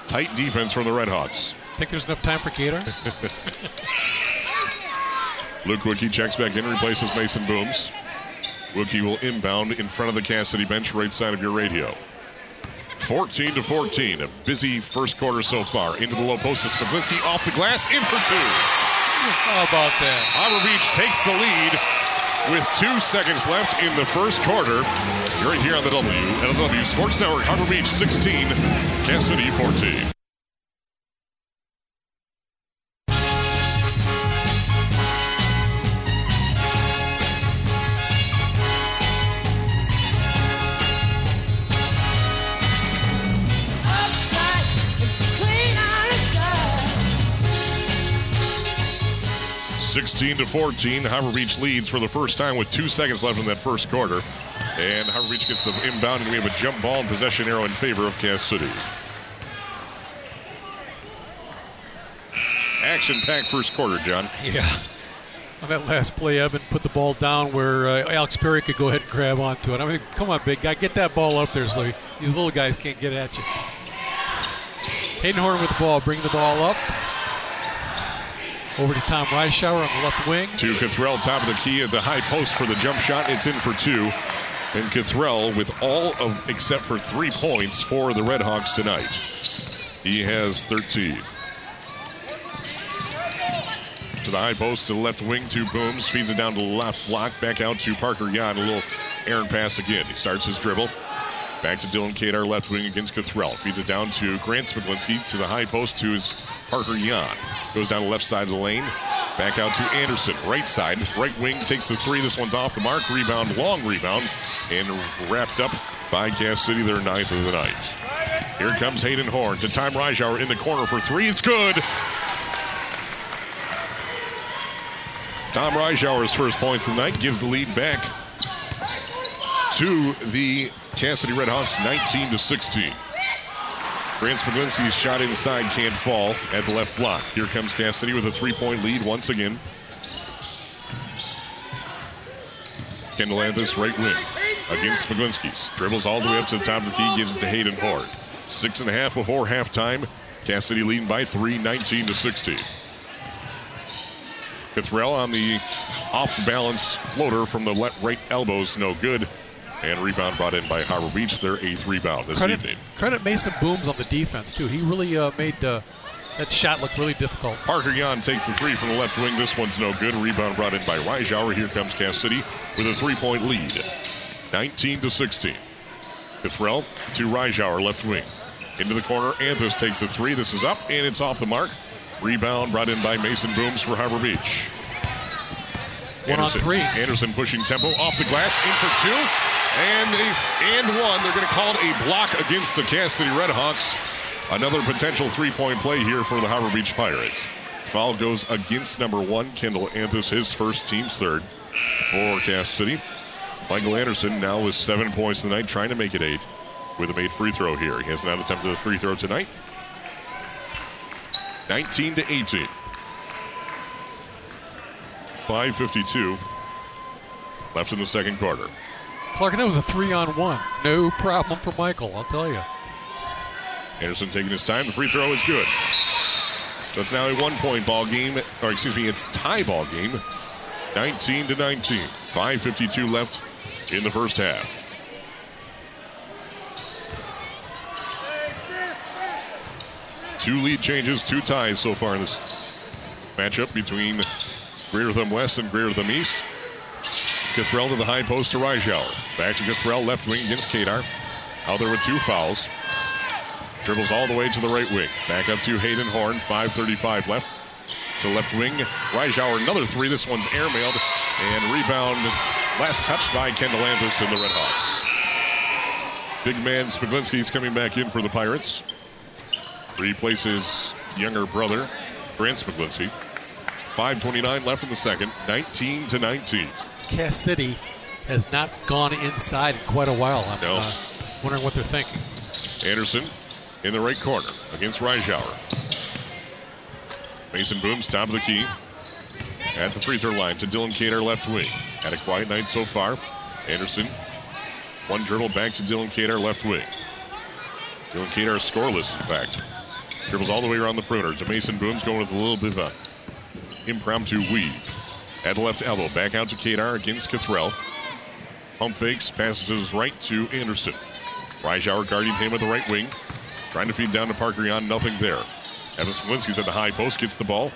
Tight defense from the Redhawks. Think there's enough time for Kadar? Luke Woodkey checks back in, replaces Mason Booms. Woodkey will inbound in front of the Cass City bench, right side of your radio. 14 to 14. A busy first quarter so far. Into the low post of Smiglinski off the glass, in for two. How about that? Harbor Beach takes the lead with two seconds left in the first quarter. You're right here on the WLEW Sports Network. Harbor Beach 16, Cass City 14. 16 to 14. Harbor Beach leads for the first time with two seconds left in that first quarter. And Harbor Beach gets the inbound, and we have a jump ball and possession arrow in favor of Cass City. Action packed first quarter, John. Yeah. On that last play, Evan put the ball down where uh, Alex Perry could go ahead and grab onto it. I mean, come on, big guy, get that ball up there so these little guys can't get at you. Hayden Horn with the ball, bring the ball up. Over to Tom Reischauer on the left wing. To Cathrell, top of the key at the high post for the jump shot. It's in for two. And Cathrell with all of except for three points for the Redhawks tonight. He has 13. To the high post, to the left wing, two booms, feeds it down to the left block, back out to Parker Yan. A little errant pass again. He starts his dribble. Back to Dylan Kadar, left wing against Cathrell. Feeds it down to Grant Smiglinski to the high post to his Parker Yan. Goes down the left side of the lane. Back out to Anderson, right side. Right wing takes the three. This one's off the mark. Rebound, long rebound. And wrapped up by Cass City, their ninth of the night. Here comes Hayden Horn to Time Reischauer in the corner for three. It's good. Tom Reischauer's first points of the night gives the lead back to the Cass City Redhawks 19 to 16. Grant Smiglinski's shot inside can't fall at the left block. Here comes Cass City with a three-point lead once again. Kendall Anthus, right wing, against Smiglinski's. Dribbles all the way up to the top of the key, gives it to Hayden Horn. Six and a half before halftime. Cass City leading by three, 19 to 16. Cathrell on the off-balance floater from the left right elbows, no good. And rebound brought in by Harbor Beach, their eighth rebound this Credit, evening. credit Mason Booms on the defense, too. He really uh, made uh, that shot look really difficult. Parker Yan takes the three from the left wing. This one's no good. Rebound brought in by Reischauer. Here comes Cass City with a three-point lead, 19 to 16. Cathrell to Reischauer, left wing. Into the corner. Anthus takes the three. This is up, and it's off the mark. Rebound brought in by Mason Booms for Harbor Beach. One on three. Anderson pushing tempo off the glass, in for two, and a, and one. They're going to call it a block against the Cass City Redhawks. Another potential three-point play here for the Harbor Beach Pirates. Foul goes against number one, Kendall Anthus, his first, team's third for Cass City. Michael Anderson now with seven points tonight, trying to make it eight with a made free throw here. He has not attempted a free throw tonight. 19 to 18. 5.52 left in the second quarter. Clark, and that was a three on one. No problem for Michael, I'll tell you. Anderson taking his time. The free throw is good. So it's now a one-point ball game, or excuse me, it's tie ball game. 19 to 19. 5:52 left in the first half. Two lead changes, two ties so far in this matchup between Greater Thumb West and Greater Thumb East. Cathrell to the high post to Reischauer. Back to Cathrell, left wing against Kadar. Out there with two fouls. Dribbles all the way to the right wing. Back up to Hayden Horn. 5.35 left. To left wing. Reischauer, another three. This one's airmailed. And rebound last touched by Kendall Anthus and the Redhawks. Big man Smiglinski's coming back in for the Pirates. Replaces younger brother, Grant Smiglinski. 5.29 left in the second. 19 to 19. Cass City has not gone inside in quite a while. I'm No. uh, wondering what they're thinking. Anderson in the right corner against Reischauer. Mason Booms, top of the key. At the free throw line to Dylan Kadar, left wing. Had a quiet night so far. Anderson, one dribble back to Dylan Kadar, left wing. Dylan Kadar scoreless, in fact. Dribbles all the way around the perimeter to Mason Booms, going with a little bit of impromptu weave. At the left elbow, back out to Kadar against Cathrell. Pump fakes, passes to his right to Anderson. Reischauer guarding him at the right wing. Trying to feed down to Parker Jan, nothing there. Evan Smiglinski's at the high post, gets the ball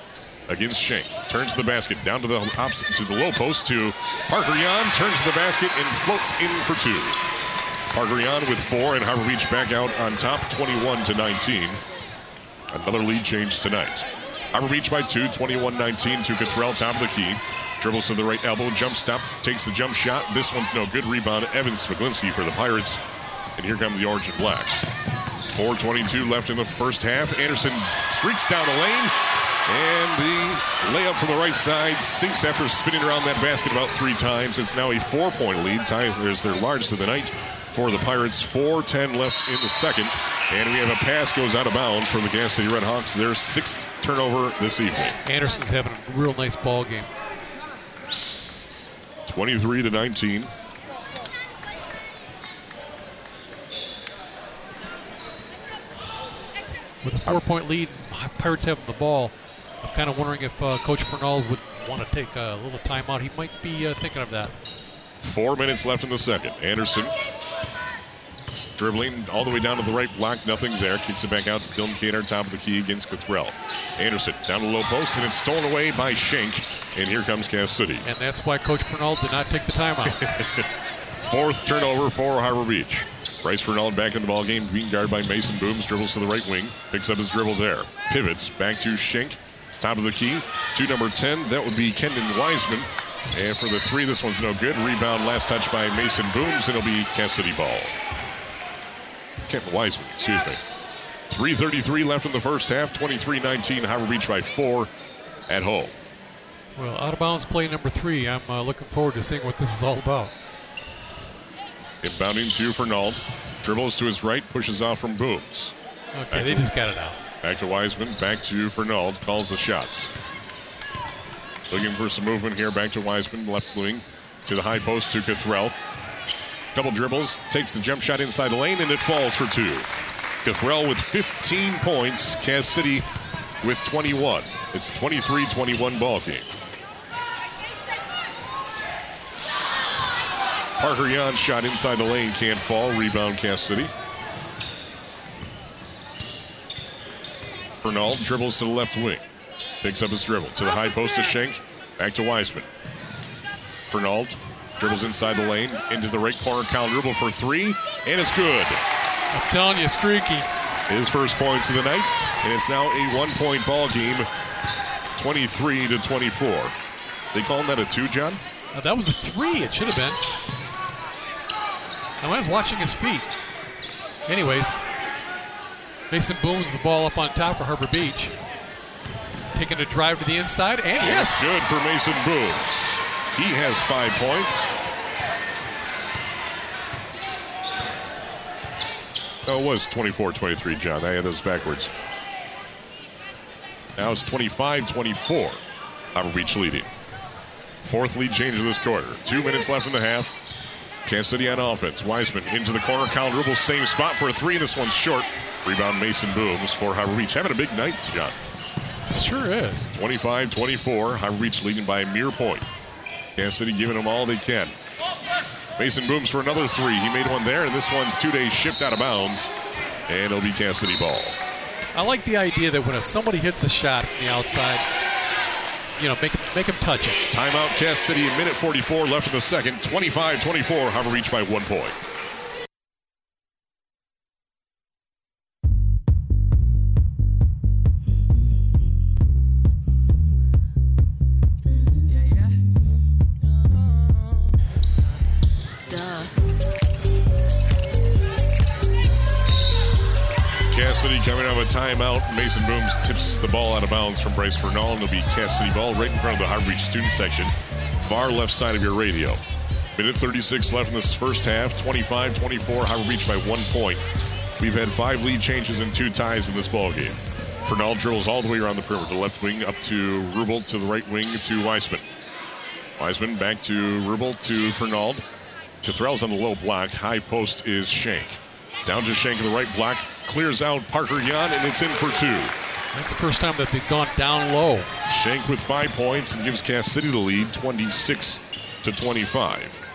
against Shank. Turns the basket down to the opposite to the low post to Parker Jan, turns the basket and floats in for two. Parker Jan with four and Harbor Beach back out on top 21 to 19. Another lead change tonight. Harbor Beach by two, 21-19 to Cathrell, top of the key. Dribbles to the right elbow, jump stop, takes the jump shot. This one's no good. Rebound, Evan Smiglinski for the Pirates. And here come the orange and black. 4.22 left in the first half. Anderson streaks down the lane. And the layup from the right side sinks after spinning around that basket about three times. It's now a four-point lead. Tie is their largest of the night for the Pirates. 4.10 left in the second. And we have a pass goes out of bounds for the Cass City Redhawks. Their sixth turnover this evening. Anderson's having a real nice ball game. 23 to 19. With a four-point lead, Pirates have the ball. I'm kind of wondering if uh, Coach Fernald would want to take a little timeout. He might be uh, thinking of that. Four minutes left in the second. Anderson dribbling all the way down to the right block, nothing there. Kicks it back out to Dylan Kadar, top of the key against Cathrell. Anderson down to the low post, and it's stolen away by Shank. And here comes Cass City. And that's why Coach Fernald did not take the timeout. Fourth turnover for Harbor Beach. Bryce Fernald back in the ball game, being guarded by Mason Booms, dribbles to the right wing, picks up his dribble there, pivots back to Schenk, it's top of the key, to number 10, that would be Kendon Wiseman. And for the three, this one's no good. Rebound, last touch by Mason Booms, and it'll be Cass City ball. Kendon Wiseman, excuse me. 3.33 left in the first half, 23-19, Harbor Beach by four at home. well, out of bounds play number three. I'm uh, looking forward to seeing what this is all about. Inbounding to Fernald, dribbles to his right, pushes off from Booms. Okay, they just got it out. Back to Wiseman, back to Fernald, calls the shots. Looking for some movement here, back to Wiseman, left wing, to the high post to Cathrell. Couple dribbles, takes the jump shot inside the lane, and it falls for two. Cathrell with 15 points, Cass City with 21. It's 23-21 ball game. Parker Jan shot inside the lane, can't fall. Rebound, Cass City. Fernald dribbles to the left wing. Picks up his dribble to the high post to Schenk. Back to Wiseman. Fernald dribbles inside the lane into the right corner. Kyle dribble for three, and it's good. I'm telling you, streaky. His first points of the night, and it's now a one-point ball game, 23 to 24. They calling that a two, John? Uh, that was a three. It should have been. I was watching his feet. Anyways, Mason booms the ball up on top for Harbor Beach. Taking a drive to the inside, and yes, Good for Mason Booms. He has five points. Oh, it was 24-23, John. I had those backwards. Now it's 25-24. Harbor Beach leading. Fourth lead change of this quarter. Two minutes left in the half. Cass City on offense. Wiseman into the corner. Kyle dribble, same spot for a three. This one's short. Rebound Mason Booms for Harbor Beach. Having a big night, John. sure is. 25-24. Harbor Beach leading by a mere point. Cass City giving them all they can. Mason booms for another three. He made one there, and this one's two days shipped out of bounds. And it'll be Cass City ball. I like the idea that when a, somebody hits a shot from the outside, you know, make him, make him touch it. Timeout, Cass City, a minute 44 left in the second. 25-24, Harbor Beach by one point. Timeout. Mason Booms tips the ball out of bounds from Bryce Fernald. It'll be Cass City ball right in front of the Harbor Beach student section, far left side of your radio. Minute 36 left in this first half. 25-24, Harbor Beach by one point. We've had five lead changes and two ties in this ball game. Fernald drills all the way around the perimeter. Left wing up to Rubel to the right wing to Weisman. Weisman back to Rubel to Fernald. Cathrell's on the low block. High post is Shank. Down to Shank in the right block. Clears out Parker Yan, and it's in for two. That's the first time that they've gone down low. Shank with five points and gives Cass City the lead, 26 to 25.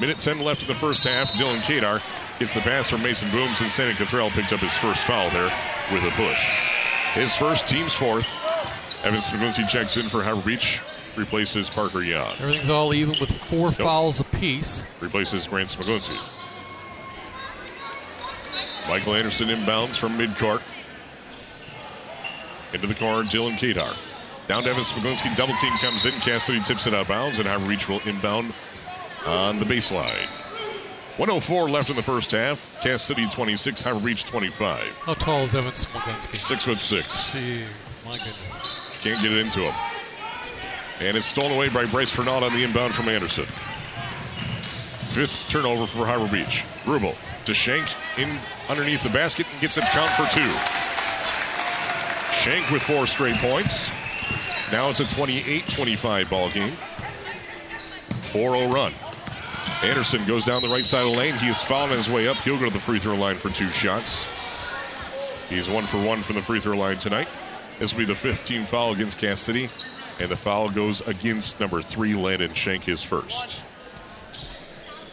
Minute 10 left in the first half. Dylan Kadar Gets the pass from Mason Booms, and Santa Cathrell picked up his first foul there with a push. His first, team's fourth. Evan Smiglinski checks in for Harbor Beach, replaces Parker Young. Everything's all even with four fouls apiece. replaces Grant Smiglinski. Michael Anderson inbounds from midcourt. Into the corner, Dylan Kadar. Down to Evan. Double team comes in. Cass City tips it out bounds, and Harbor Beach will inbound on the baseline. 104 left in the first half. Cass City 26, Harbor Beach 25. How tall is Evan Smiglinski? Six foot six. Gee, my goodness. Can't get it into him. And it's stolen away by Bryce Fernald on the inbound from Anderson. Fifth turnover for Harbor Beach. Rubel to Shank in underneath the basket and gets it to count for two. Shank with four straight points. Now it's a 28-25 ball game. 4-0 run. Anderson goes down the right side of the lane. He is fouling his way up. He'll go to the free throw line for two shots. He's one for one from the free throw line tonight. This will be the fifth team foul against Cass City. And the foul goes against number three, Landon Shank, his first.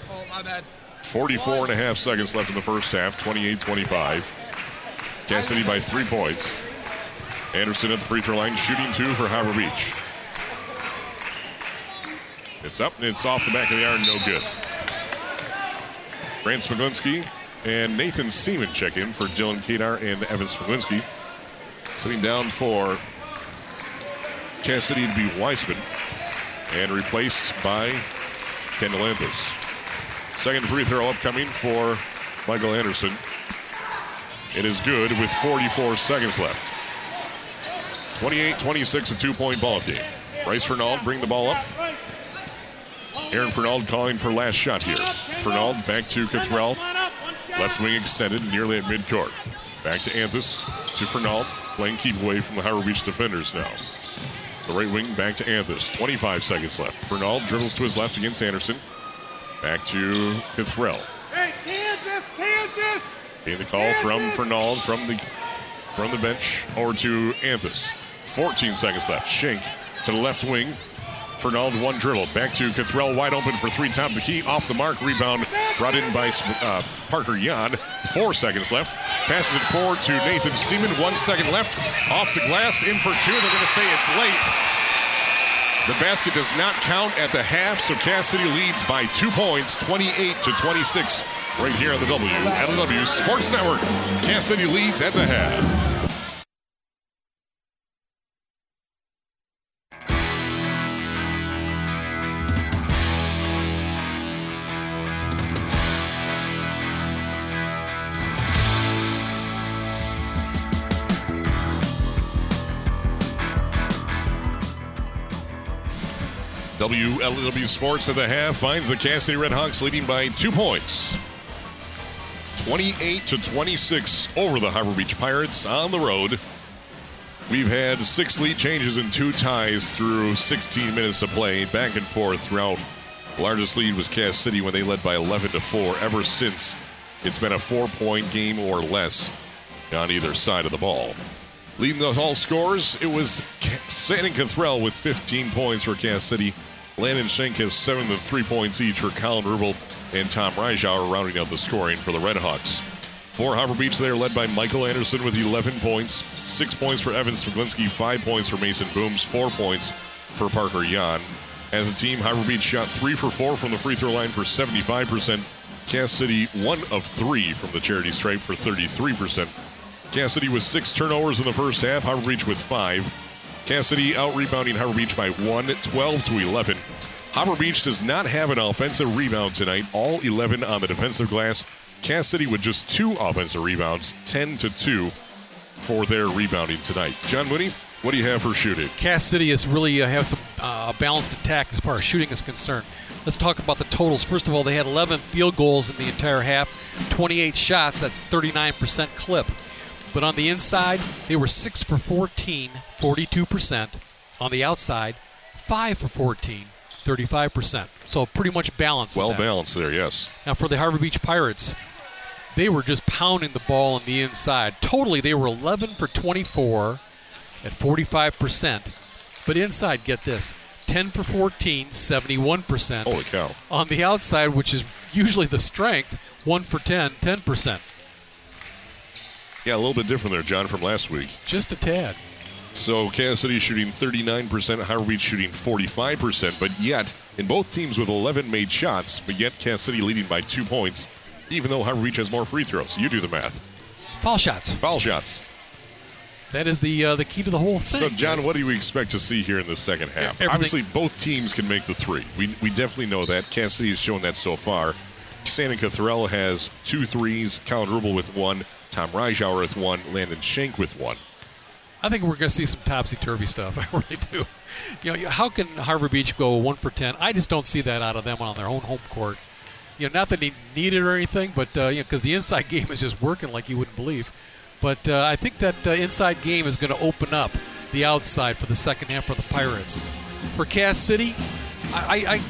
Oh, my bad. 44 and a half seconds left in the first half, 28 25. Cass City by three points. Anderson at the free throw line, shooting two for Harbor Beach. It's up and it's off the back of the iron, no good. Grant Smiglinski and Nathan Seaman check in for Dylan Kadar and Evan Smiglinski. Sitting down for Cass City to be Weissman and replaced by Kendall Anthus. Second free throw upcoming for Michael Anderson. It is good with 44 seconds left. 28 26, a two point ball game. Bryce Fernald bring the ball up. Aaron Fernald calling for last shot here. Fernald back to Cathrell. Left wing extended nearly at midcourt. Back to Anthus. To Fernald. Playing keep away from the Harbor Beach defenders now. The right wing back to Anthus. 25 seconds left. Fernald dribbles to his left against Anderson. Back to Cathrell. Hey, Kansas, Kansas! Getting the call from Fernald from the from the bench over to Anthus. 14 seconds left. Shank to the left wing. Fernald one dribble. Back to Cathrell wide open for three top of the key. Off the mark. Rebound brought in by uh, Parker Yan. Four seconds left. Passes it forward to Nathan Seaman. One second left. Off the glass. In for two. They're going to say it's late. The basket does not count at the half, so Cass City leads by two points, 28 to 26, right here on the WLEW Sports Network. Cass City leads at the half. WLEW Sports at the half finds the Cass City Redhawks leading by two points. 28 to 26 over the Harbor Beach Pirates on the road. We've had six lead changes and two ties through 16 minutes of play, back and forth throughout. The largest lead was Cass City when they led by 11 to 4. Ever since, it's been a four point game or less on either side of the ball. Leading the all scores, it was Santa Cathrell with 15 points for Cass City. Landon Schenk has seven of three points each for Colin Rubel and Tom Reischauer rounding out the scoring for the Redhawks. For Harbor Beach, they are led by Michael Anderson with 11 points, six points for Evan Smiglinski, five points for Mason Booms, four points for Parker Yan. As a team, Harbor Beach shot three for four from the free throw line for 75%. Cass City, one of three from the charity stripe for 33%. Cass City with six turnovers in the first half, Harbor Beach with five. Cass City out rebounding Harbor Beach by one, 12 to 11. Harbor Beach does not have an offensive rebound tonight, all 11 on the defensive glass. Cass City with just two offensive rebounds, 10 to 2 for their rebounding tonight. John Mooney, what do you have for shooting? Cass City has really uh, have some uh, balanced attack as far as shooting is concerned. Let's talk about the totals. First of all, they had 11 field goals in the entire half, 28 shots. That's 39% clip. But on the inside, they were 6 for 14, 42%. On the outside, 5 for 14, 35%. So pretty much balanced. Well balanced there, yes. Now for the Harbor Beach Pirates, they were just pounding the ball on the inside. Totally, they were 11 for 24 at 45%. But inside, get this 10 for 14, 71%. Holy cow. On the outside, which is usually the strength, one for 10, 10%. Yeah, a little bit different there, John, from last week. Just a tad. So Cass City shooting 39%, Harbor Beach shooting 45%, but yet in both teams with 11 made shots, but yet Cass City leading by two points, even though Harbor Beach has more free throws. You do the math. Foul shots. Foul shots. That is the uh, the key to the whole thing. So, John, what do we expect to see here in the second half? Everything- Obviously, both teams can make the three. We, we definitely know that. Cass City has shown that so far. Santa Catharella has two threes, Colin Rubel with one, Tom Reischauer with one, Landon Shank with one. I think we're going to see some topsy turvy stuff. I really do. You know, how can Harbor Beach go one for ten? I just don't see that out of them on their own home court. You know, not that they need it or anything, but uh, you know, because the inside game is just working like you wouldn't believe. But uh, I think that uh, inside game is going to open up the outside for the second half for the Pirates. For Cass City, I, I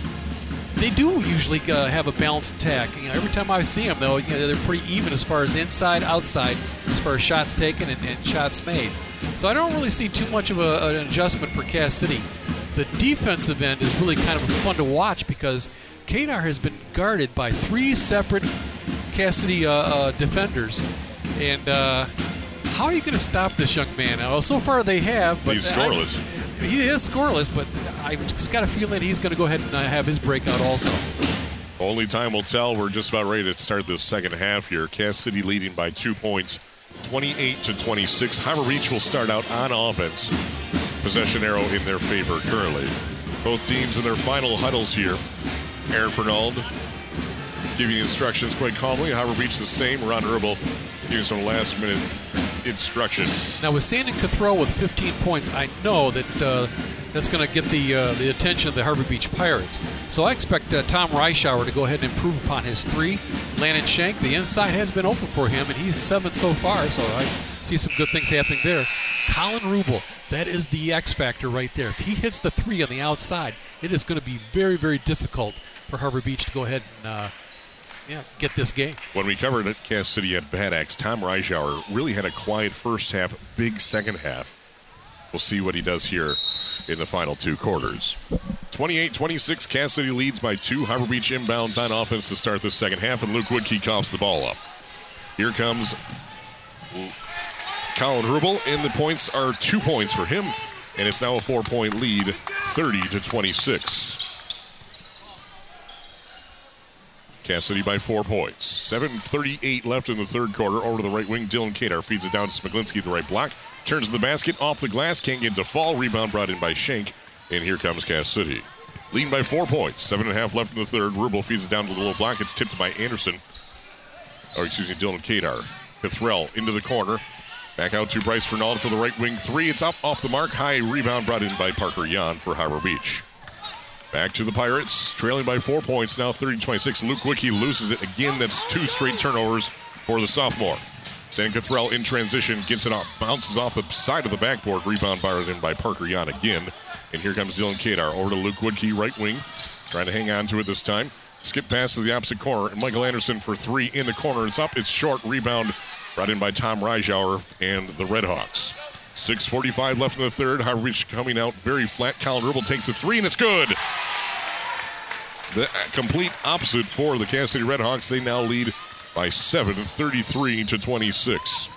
they do usually uh, have a balanced attack. You know, every time I see them, though, you know, they're pretty even as far as inside, outside, as far as shots taken and, and shots made. So I don't really see too much of a, an adjustment for Cass City. The defensive end is really kind of fun to watch because Kadar has been guarded by three separate Cass City uh, uh, defenders, and uh, how are you going to stop this young man? Well, so far they have, but He's I- scoreless. he is scoreless, but I've just got a feeling he's going to go ahead and uh, have his breakout also. Only time will tell. We're just about ready to start the second half here. Cass City leading by two points, 28 to 26. Harbor Beach will start out on offense. Possession arrow in their favor currently. Both teams in their final huddles here. Aaron Fernald giving instructions quite calmly. Harbor Beach the same. Ron Rubel giving some last minute instruction. Now with Sandon Cathrell with 15 points, I know that uh, that's going to get the uh, the attention of the Harbor Beach Pirates. So I expect uh, Tom Reischauer to go ahead and improve upon his three. Landon Shank, the inside has been open for him, and he's seven so far. So I see some good things happening there. Colin Rubel, that is the X factor right there. If he hits the three on the outside, it is going to be very very difficult for Harbor Beach to go ahead and uh, yeah get this game. When we covered it, Cass City at Bad Axe, Tom Reischauer really had a quiet first half, big second half. We'll see what he does here in the final two quarters. 28 26, Cass City leads by two. Harbor Beach inbounds on offense to start the second half, and Luke Woodkey coughs the ball up. Here comes Colin Rubel, and the points are two points for him, and it's now a four point lead, 30 to 26. Cass City by four points. 7.38 left in the third quarter. Over to the right wing. Dylan Kadar feeds it down to Smiglinski the right block. Turns to the basket. Off the glass. Can't get to fall. Rebound brought in by Shank. And here comes Cass City. Leading by four points. Seven and a half left in the third. Rubel feeds it down to the low block. It's tipped by Anderson. Or excuse me, Dylan Kadar. Cathrell into the corner. Back out to Bryce Fernald for the right wing three. It's up off the mark. High rebound brought in by Parker Yan for Harbor Beach. Back to the Pirates, trailing by four points now, 30 26. Luke Wickie loses it again. That's two straight turnovers for the sophomore. San Cathrell in transition, gets it off, bounces off the side of the backboard. Rebound barred in by Parker Yan again. And here comes Dylan Kadar over to Luke Woodkey, right wing, trying to hang on to it this time. Skip pass to the opposite corner, and Michael Anderson for three in the corner. It's up, it's short. Rebound brought in by Tom Reischauer and the Redhawks. 6.45 left in the third. Beach coming out very flat. Colin Rubel takes a three, and it's good. The complete opposite for the Cass City Redhawks. They now lead by seven, 33 to 26.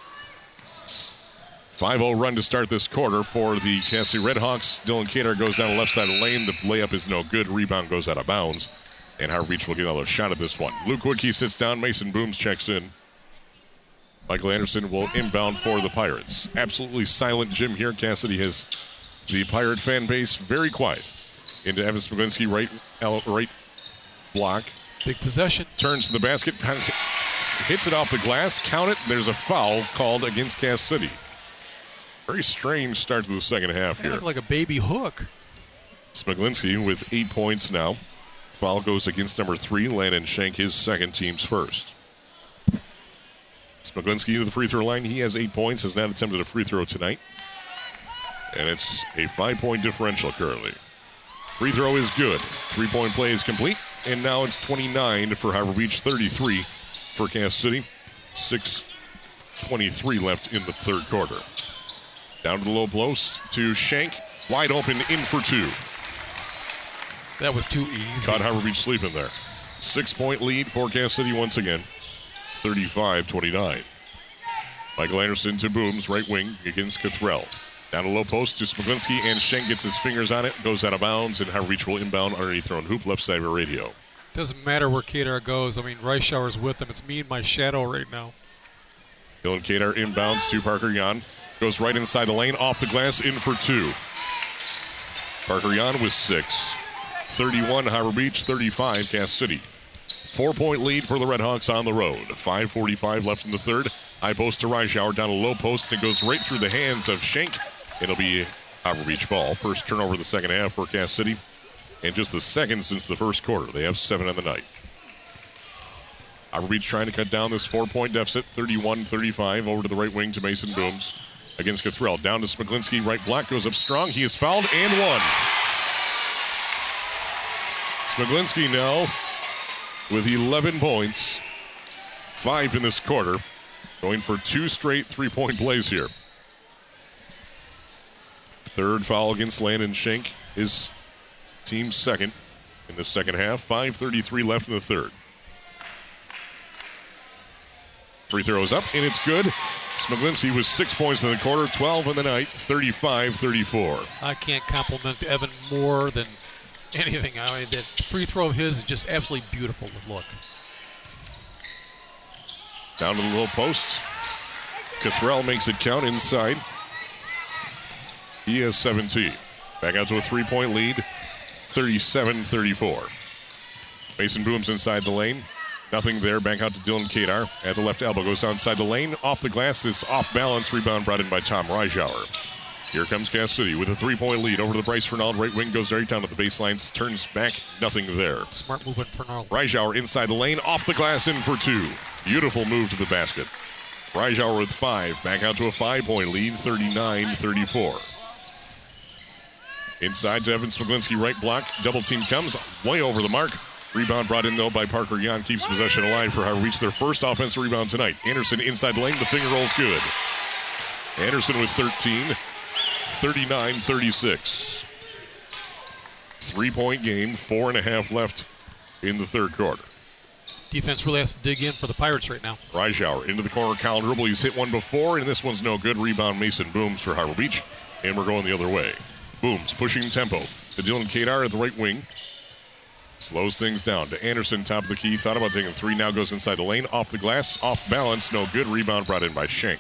5-0 run to start this quarter for the Cass City Redhawks. Dylan Kadar goes down the left side of the lane. The layup is no good. Rebound goes out of bounds. And Beach will get another shot at this one. Luke Woodkey sits down. Mason Booms checks in. Michael Anderson will inbound for the Pirates. Absolutely silent Jim here. Cass City has the Pirate fan base very quiet. Into Evan Smiglinski, right, right block. Big possession. Turns to the basket, hits it off the glass, count it. There's a foul called against Cass City. Very strange start to the second half here. look like a baby hook. Smiglinski with eight points now. Foul goes against number three, Landon Shank, his second team's first. Smiglinski to the free throw line. He has eight points, has not attempted a free throw tonight. And it's a five point differential currently. Free throw is good. Three point play is complete. And now it's 29 for Harbor Beach, 33 for Cass City. Six, 6.23 left in the third quarter. Down to the low post to Shank. Wide open in for two. That was too easy. Caught Harbor Beach sleeping there. Six point lead for Cass City once again. 35 29. Michael Anderson to Booms, right wing against Cathrell. Down a low post to Smiglinski, and Schenk gets his fingers on it, goes out of bounds, and High Reach will inbound underneath their own hoop, left side of radio. Doesn't matter where Kadar goes. I mean, Rice Reischauer's with him. It's me and my shadow right now. Dylan Kadar inbounds to Parker Jan. Goes right inside the lane, off the glass, in for two. Parker Jan with six. 31 Harbor Beach, 35 Cass City. Four point lead for the Redhawks on the road. 5.45 left in the third. High post to Reischauer down a low post, and it goes right through the hands of Schenk. It'll be Harbor Beach ball. First turnover of the second half for Cass City, and just the second since the first quarter. They have seven on the night. Harbor Beach trying to cut down this four point deficit, 31 35, over to the right wing to Mason Booms against Cathrell. Down to Smiglinski, right block goes up strong. He is fouled and one. Smiglinski now with 11 points, five in this quarter, going for two straight three point plays here. Third foul against Landon Schenk, his team's second in the second half. 5.33 left in the third. Free throw is up, and it's good. Smiglinski was six points in the quarter, 12 in the night, 35 34. I can't compliment Evan more than anything. I mean, that free throw of his is just absolutely beautiful to look. Down to the low post. Cathrell makes it count inside. He has 17. Back out to a three point lead, 37 34. Mason Booms inside the lane. Nothing there. Back out to Dylan Kadar at the left elbow. Goes outside the lane. Off the glass. This off balance rebound brought in by Tom Reischauer. Here comes Cass City with a three point lead over to the Bryce Fernald. Right wing goes right down to the baseline. Turns back. Nothing there. Smart movement for Gnarl. Reischauer inside the lane, off the glass, in for two. Beautiful move to the basket. Reischauer with five, back out to a five point lead, 39 34. Inside to Evan Smiglinski, right block. Double team comes way over the mark. Rebound brought in though by Parker Jan keeps possession alive for how reach their first offensive rebound tonight. Anderson inside the lane, the finger rolls good. Anderson with 13, 39 36. Three point game, four and a half left in the third quarter. Defense really has to dig in for the Pirates right now. Reischauer into the corner. Kyle Dribble. He's hit one before, and this one's no good. Rebound Mason Booms for Harbor Beach, and we're going the other way. Booms pushing tempo to Dylan Kadar at the right wing. Slows things down to Anderson, top of the key. Thought about taking three. Now goes inside the lane. Off the glass. Off balance. No good. Rebound brought in by Schenk.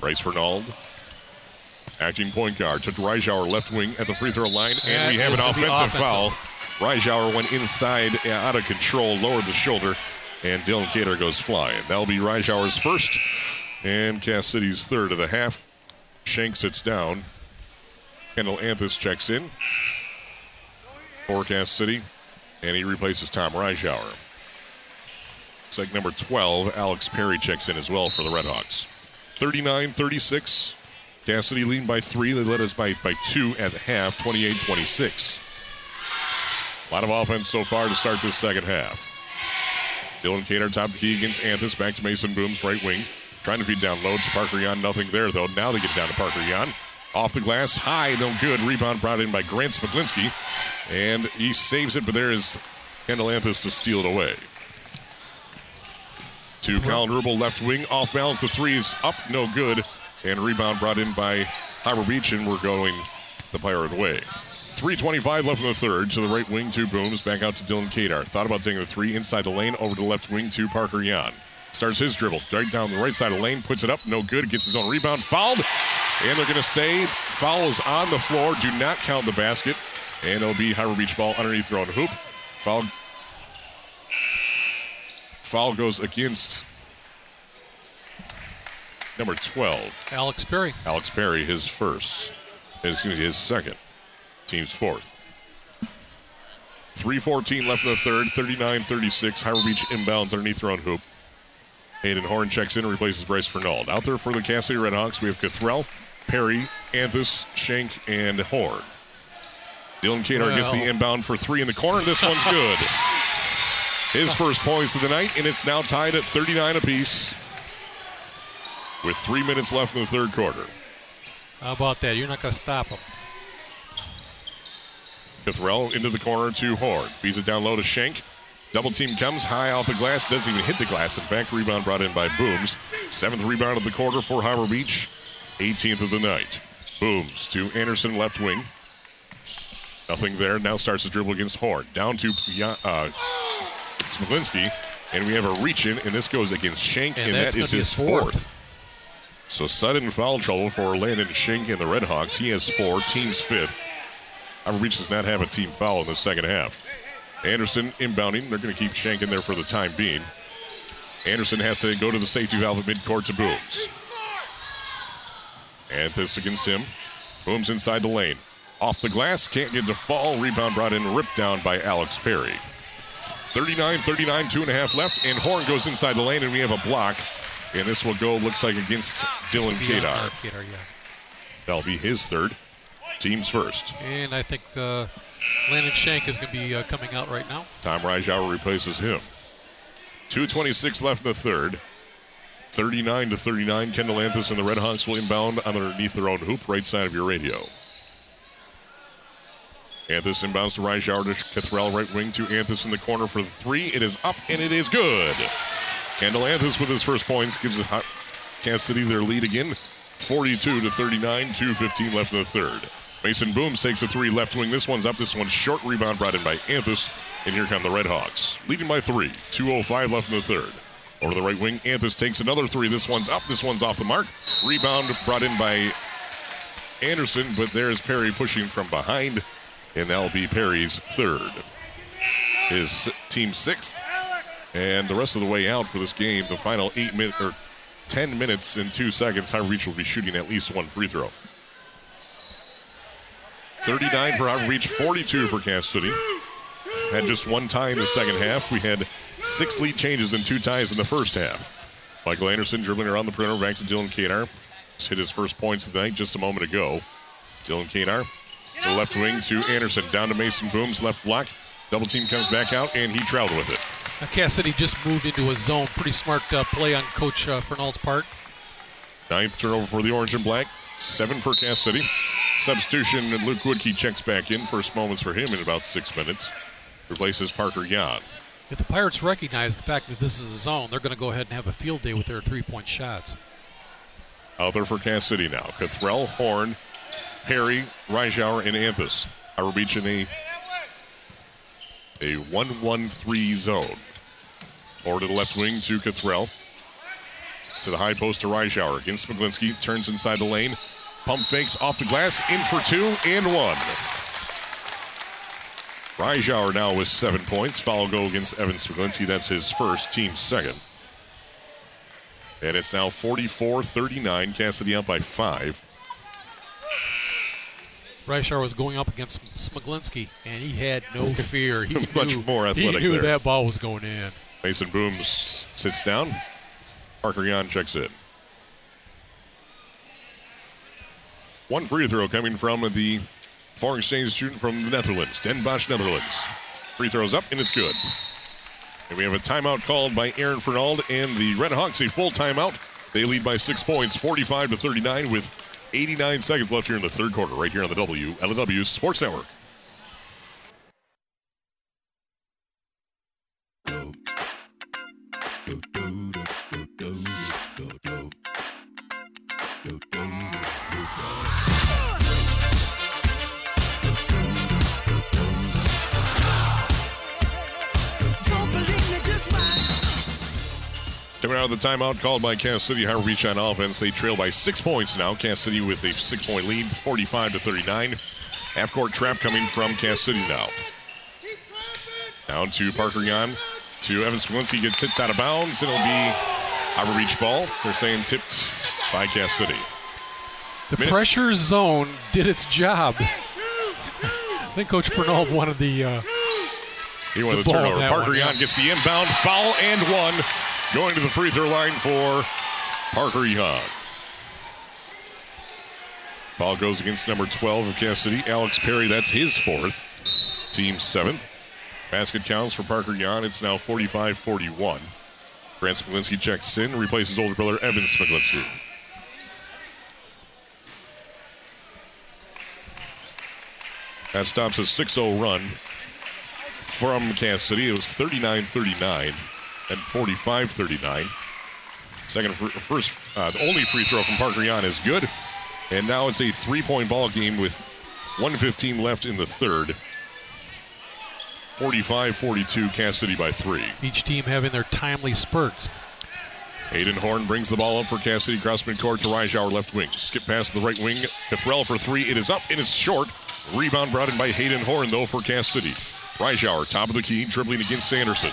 Bryce Fernald. Acting point guard. Took Reischauer left wing at the free throw line. And And we have an it's gonna be offensive, offensive. foul. Reischauer went inside, uh, out of control, lowered the shoulder, and Dylan Kadar goes flying. That'll be Reischauer's first and Cass City's third of the half. Shank sits down. Kendall Anthus checks in for Cass City, and he replaces Tom Reischauer. Looks like number 12, Alex Perry, checks in as well for the Redhawks. 39 36. Cass City leading by three. They led us by, by two at the half, 28 26. A lot of offense so far to start this second half. Dylan Kadar top of the key against Anthus. Back to Mason Booms, right wing. Trying to feed down low to Parker Jan. Nothing there, though. Now they get down to Parker Jan. Off the glass, high, no good. Rebound brought in by Grant Smiglinski. And he saves it, but there is Kendall Anthus to steal it away. To Colin Rubel, left wing, off balance. The three is up, no good. And rebound brought in by Harbor Beach, and we're going the Pirate way. 3.25 left in the third. To the right wing, two booms. Back out to Dylan Kadar. Thought about taking the three inside the lane, over to the left wing to Parker Jan. Starts his dribble. Right down the right side of the lane, puts it up, no good. Gets his own rebound, fouled. And they're going to say foul is on the floor. Do not count the basket. And it'll be Harbor Beach ball underneath their own hoop. Foul. Foul goes against number 12. Alex Perry. Alex Perry, his first. Excuse me, his second. Team's fourth. 3.14 left in the third, 39 36. Harbor Beach inbounds underneath their own hoop. Aiden Horn checks in and replaces Bryce Fernald. Out there for the Cass City Redhawks, we have Cathrell, Perry, Anthus, Shank, and Horn. Dylan Kadar gets the inbound for three in the corner. This one's good. His first points of the night, and it's now tied at 39 apiece with three minutes left in the third quarter. How about that? You're not going to stop him. Cathrell into the corner to Horn. Feeds it down low to Shank. Double team comes high off the glass, doesn't even hit the glass. In fact, rebound brought in by Booms. Seventh rebound of the quarter for Harbor Beach, 18th of the night. Booms to Anderson, left wing. Nothing there. Now starts the dribble against Horn. Down to uh, Smiglinski. And we have a reach in, and this goes against Shank, And and, that is gonna be his his fourth. fourth. So sudden foul trouble for Landon Shank and the Redhawks. He has four, team's fifth. Harbor Beach does not have a team foul in the second half. Anderson inbounding. They're going to keep Shank in there for the time being. Anderson has to go to the safety valve at midcourt to Booms. And this against him. Booms inside the lane. Off the glass, can't get to fall. Rebound brought in, ripped down by Alex Perry. 39 39, two and a half left, and Horn goes inside the lane, and we have a block. And this will go, looks like, against Dylan Kadar. Kadar, yeah. That'll be his third. Team's first. And I think uh, Landon Shank is going to be uh, coming out right now. Tom Reischauer replaces him. 2.26 left in the third. 39 to 39. Kendall Anthus and the Red Hawks will inbound underneath their own hoop, right side of your radio. Anthus inbounds to Reischauer to Cathrell, right wing to Anthus in the corner for the three. It is up and it is good. Kendall Anthus with his first points gives Cass City their lead again. 42 to 39, 2.15 left in the third. Mason Booms takes a three left wing. This one's up. This one's short. Rebound brought in by Anthus. And here come the Red Hawks. Leading by three. 2.05 left in the third. Over the right wing, Anthus takes another three. This one's up. This one's off the mark. Rebound brought in by Anderson, but there's Perry pushing from behind. And that'll be Perry's third. His team sixth. And the rest of the way out for this game, the final eight minutes or 10 minutes and two seconds, Harbor Beach will be shooting at least one free throw. 39 for Harbor Beach, 42 for Cass City. Had just one tie in the second half. We had six lead changes and two ties in the first half. Michael Anderson dribbling around the perimeter back to Dylan Kadar. Hit his first points of the night just a moment ago. Dylan Kadar to the left wing to Anderson. Down to Mason Booms, left block. Double team comes back out, and he traveled with it. Cass City just moved into a zone. Pretty smart uh, play on Coach uh, Fernald's part. Ninth turnover for the Orange and Black. Seven for Cass City. Substitution, Luke Woodkey checks back in. First moments for him in about six minutes. Replaces Parker Yan. If the Pirates recognize the fact that this is a zone, they're going to go ahead and have a field day with their three-point shots. Out there for Cass City now. Cathrell, Horn, Perry, Reischauer, and Anthus. Harbor Beach in a, a 1-1-3 zone. Over to the left wing to Cathrell. To the high post to Reischauer. Against Smiglinski. Turns inside the lane. Pump fakes off the glass. In for two and one. Reischauer now with seven points. Foul go against Evan Smiglinski. That's his first, team second. And it's now 44 39. Cass City up by five. Reischauer was going up against Smiglinski, and he had no fear. He Much knew, more athletic He knew there. that ball was going in. Mason Booms sits down. Parker Yan checks in. One free throw coming from the foreign exchange student from the Netherlands, Den Bosch, Netherlands. Free throws up, and it's good. And we have a timeout called by Aaron Fernald and the Red Hawks, a full timeout. They lead by six points, 45 to 39, with 89 seconds left here in the third quarter, right here on the WLEW Sports Network. Coming out of the timeout called by Cass City, Harbor Beach on offense. They trail by six points now. Cass City with a six point lead, 45 to 39. Half court trap coming from Cass City now. Down to Parker Yan. To Evan Smiglinski gets tipped out of bounds. It'll be Harbor Beach ball. They're saying tipped by Cass City. The Minutes. pressure zone did its job. I think Coach Fernald wanted the. Uh, He wanted the, The turnover. that Parker one, Yan yeah. gets the inbound foul and one. Going to the free throw line for Parker Young. Foul goes against number 12 of Cass City, Alex Perry. That's his fourth. Team seventh. Basket counts for Parker Yan. It's now 45 41. Grant Smiglinski checks in, replaces older brother Evan Smiglinski. That stops a 6 0 run from Cass City. It was 39 39 and 45 39. Second, first, uh, only free throw from Parker Yan is good. And now it's a three point ball game with 115 left in the third. 45 42, Cass City by three. Each team having their timely spurts. Hayden Horn brings the ball up for Cass City across midcourt to Reischauer left wing. Skip past the right wing. Cathrell for three. It is up and it's short. Rebound brought in by Hayden Horn, though, for Cass City. Reischauer, top of the key, dribbling against Sanderson.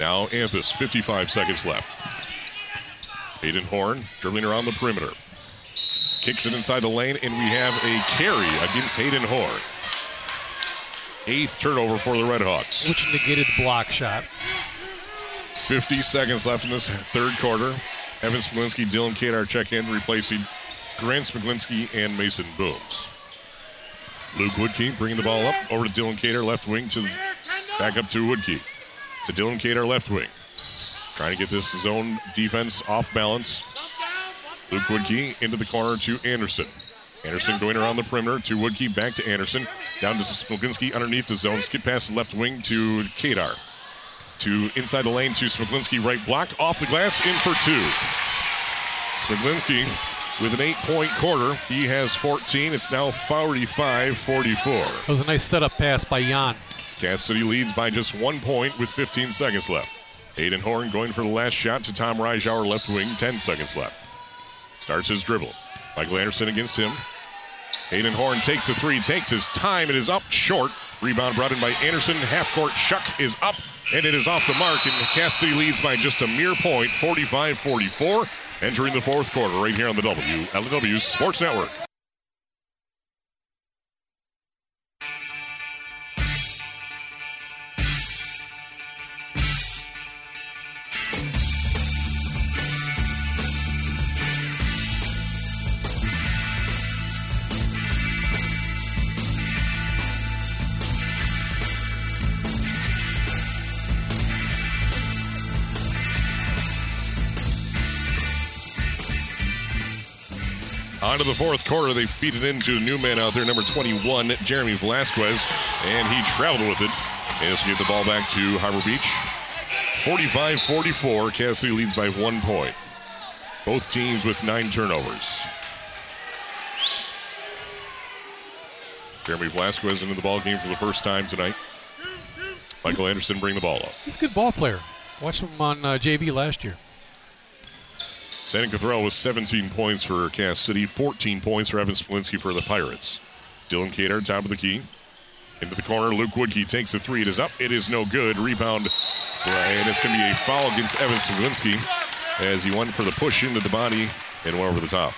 Now Anthus, 55 seconds left. Hayden Horn dribbling around the perimeter. Kicks it inside the lane, and we have a carry against Hayden Horn. Eighth turnover for the Redhawks. which negated the block shot. 50 seconds left in this third quarter. Evan Smiglinski, Dylan Kadar check in, replacing Grant Smiglinski and Mason Booms. Luke Woodkey bringing the ball up over to Dylan Kadar, left wing to back up to Woodkey. To Dylan Kadar, left wing. Trying to get this zone defense off balance. Luke Woodkey into the corner to Anderson. Anderson going around the perimeter to Woodkey, back to Anderson. Down to Smiglinski underneath the zone. Skip pass to left wing to Kadar to inside the lane to Smiglinski, right block, off the glass, in for two. Smiglinski with an eight point quarter. He has 14. It's now 45 44. That was a nice setup pass by Jan. Cass City leads by just one point with 15 seconds left. Hayden Horn going for the last shot to Tom Reischauer, left wing, 10 seconds left. Starts his dribble. Michael Anderson against him. Hayden Horn takes a three, takes his time. It is up short. Rebound brought in by Anderson. Half court shuck is up, and it is off the mark. And Cass City leads by just a mere point, 45 44. Entering the fourth quarter right here on the WLEW Sports Network. On to the fourth quarter. They feed it into a new man out there, number 21, Jeremy Velasquez, and he traveled with it. And this will get the ball back to Harbor Beach. 45 44. Cass City leads by one point. Both teams with nine turnovers. Jeremy Velasquez into the ball game for the first time tonight. Michael Anderson bring the ball up. He's a good ball player. Watched him on uh, JV last year. Santa Cathrell with 17 points for Cass City, 14 points for Evan Smiglinski for the Pirates. Dylan Kadar, top of the key. Into the corner, Luke Woodkey takes the three. It is up. It is no good. Rebound, and it's going to be a foul against Evan Smiglinski as he went for the push into the body and went over the top.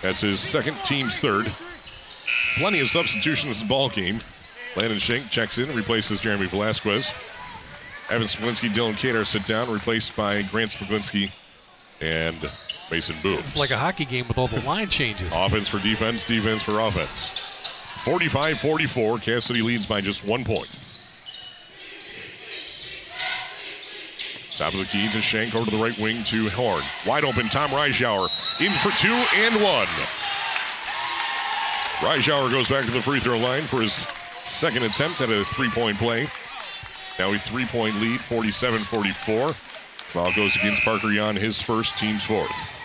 That's his second, team's third. Plenty of substitutions in the ball game. Landon Shank checks in, replaces Jeremy Velasquez. Evan Smiglinski, Dylan Kadar sit down, replaced by Grant Smiglinski and Mason Booms. It's like a hockey game with all the line changes. Offense for defense, defense for offense. 45 44. Cass City leads by just one point. Top of the key to Shank over to the right wing to Horn. Wide open, Tom Reischauer in for two and one. Reischauer goes back to the free throw line for his second attempt at a three point play. Now a three point lead, 47 44. Foul goes against Parker Yan, his first, team's fourth.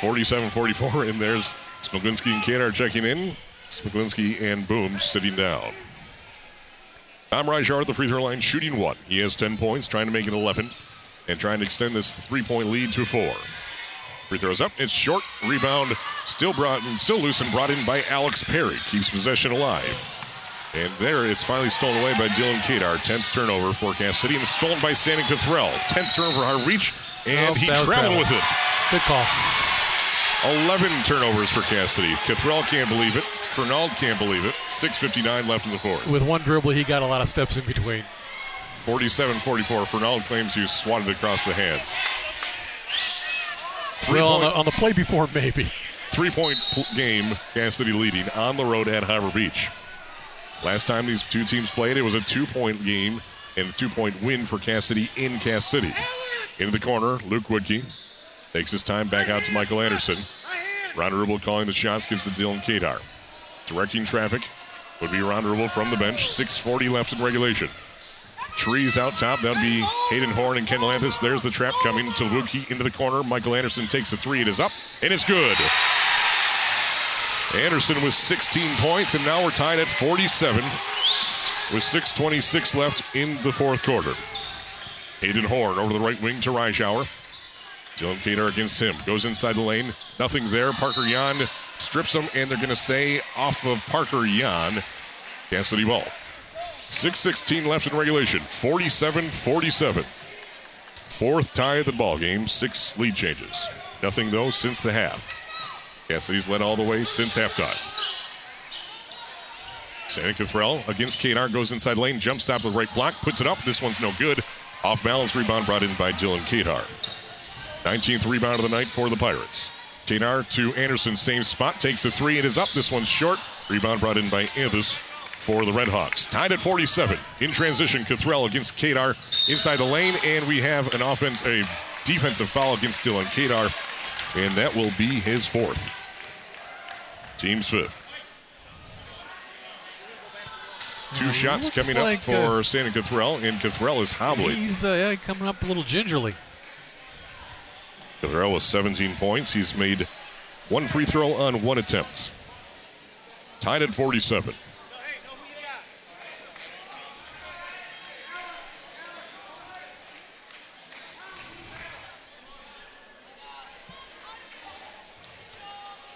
Forty-seven, forty-four, and there's Smiglinski and Kadar checking in. Smiglinski and Boom sitting down. Tom Reischauer at the free throw line shooting one. He has 10 points, trying to make it 11, and trying to extend this three-point lead to four. Free throws up. It's short. Rebound still brought still loose and brought in by Alex Perry. Keeps possession alive. And there it's finally stolen away by Dylan Kadar. 10th turnover for Cass City and stolen by Sandy Cathrell. 10th turnover Hard Reach. And Nope, he traveled with it. Good call. 11 turnovers for Cass City. Cathrell can't believe it. Fernald can't believe it. 6.59 left in the fourth. With one dribble, he got a lot of steps in between. 47 44. Fernald claims he swatted across the hands. Well, on the, on the play before, maybe. three point game, Cass City leading on the road at Harbor Beach. Last time these two teams played, it was a two point game and a two point win for Cass City in Cass City. Into the corner, Luke Woodkey takes his time back out to Michael Anderson. Ron Rubel calling the shots, gives to Dylan Kadar. Directing traffic would be Ron Rubel from the bench. 6.40 left in regulation. Trees out top. That would be Hayden Horn and Kendall Anthus. There's the trap coming. Tilbuki into the corner. Michael Anderson takes the three. It is up, and it's good. Anderson with 16 points, and now we're tied at 47 with 6.26 left in the fourth quarter. Hayden Horn over the right wing to Reischauer. Dylan Kadar against him. Goes inside the lane. Nothing there. Parker Jan strips him, and they're going to say off of Parker Jan. Cass City ball. 6.16 left in regulation. 47 47. Fourth tie of the ball game. Six lead changes. Nothing, though, since the half. Cass City's led all the way since halftime. Santa Cathrell against Kadar goes inside lane, jump stop with right block, puts it up. This one's no good. Off balance rebound brought in by Dylan Kadar. 19th rebound of the night for the Pirates. Kadar to Anderson, same spot, takes the three. It is up. This one's short. Rebound brought in by Anthus for the Redhawks. Tied at 47. In transition, Cathrell against Kadar inside the lane, and we have an offense, a defensive foul against Dylan Kadar, and that will be his fourth. Team's fifth. Two Uh, shots coming like, up for Santa Cathrell, and Cathrell is hobbling. He's uh, coming up a little gingerly. Cathrell with 17 points. He's made one free throw on one attempt. Tied at 47.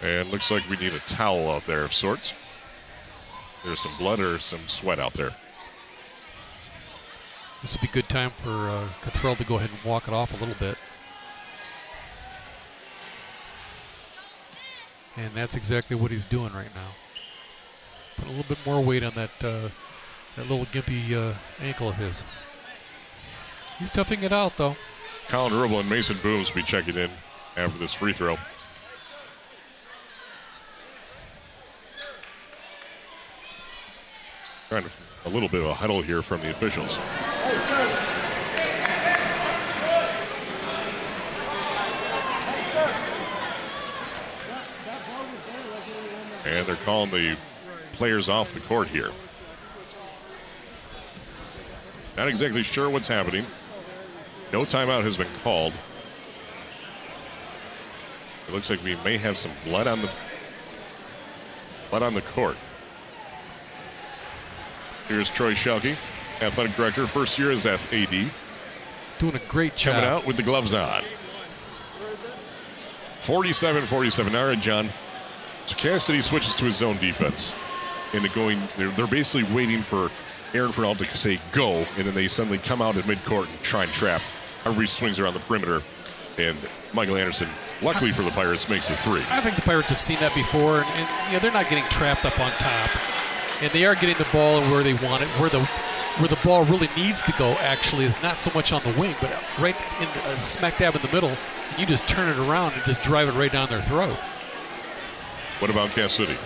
And looks like we need a towel out there of sorts. There's some blood or some sweat out there. This would be a good time for uh, Cathrell to go ahead and walk it off a little bit. And that's exactly what he's doing right now. Put a little bit more weight on that uh, that little gimpy uh, ankle of his. He's toughing it out though. Colin Rubel and Mason Booms will be checking in after this free throw. Trying to a little bit of a huddle here from the officials. And they're calling the players off the court here. Not exactly sure what's happening. No timeout has been called. It looks like we may have some blood on the blood on the court. Here's Troy Shelke, athletic director, first year as FAD, Doing a great job. coming out with the gloves on. 47-47. All right, John. So Cass City switches to his zone defense, and they're going. They're, they're basically waiting for Aaron Fernald to say go, and then they suddenly come out at midcourt and try and trap. Everybody swings around the perimeter, and Michael Anderson, luckily for the Pirates, makes the three. I think the Pirates have seen that before, and, and you know, they're not getting trapped up on top, and they are getting the ball where they want it, where the where the ball really needs to go. Actually, is not so much on the wing, but right in the, uh, smack dab in the middle. And you just turn it around and just drive it right down their throat. What about Cass City?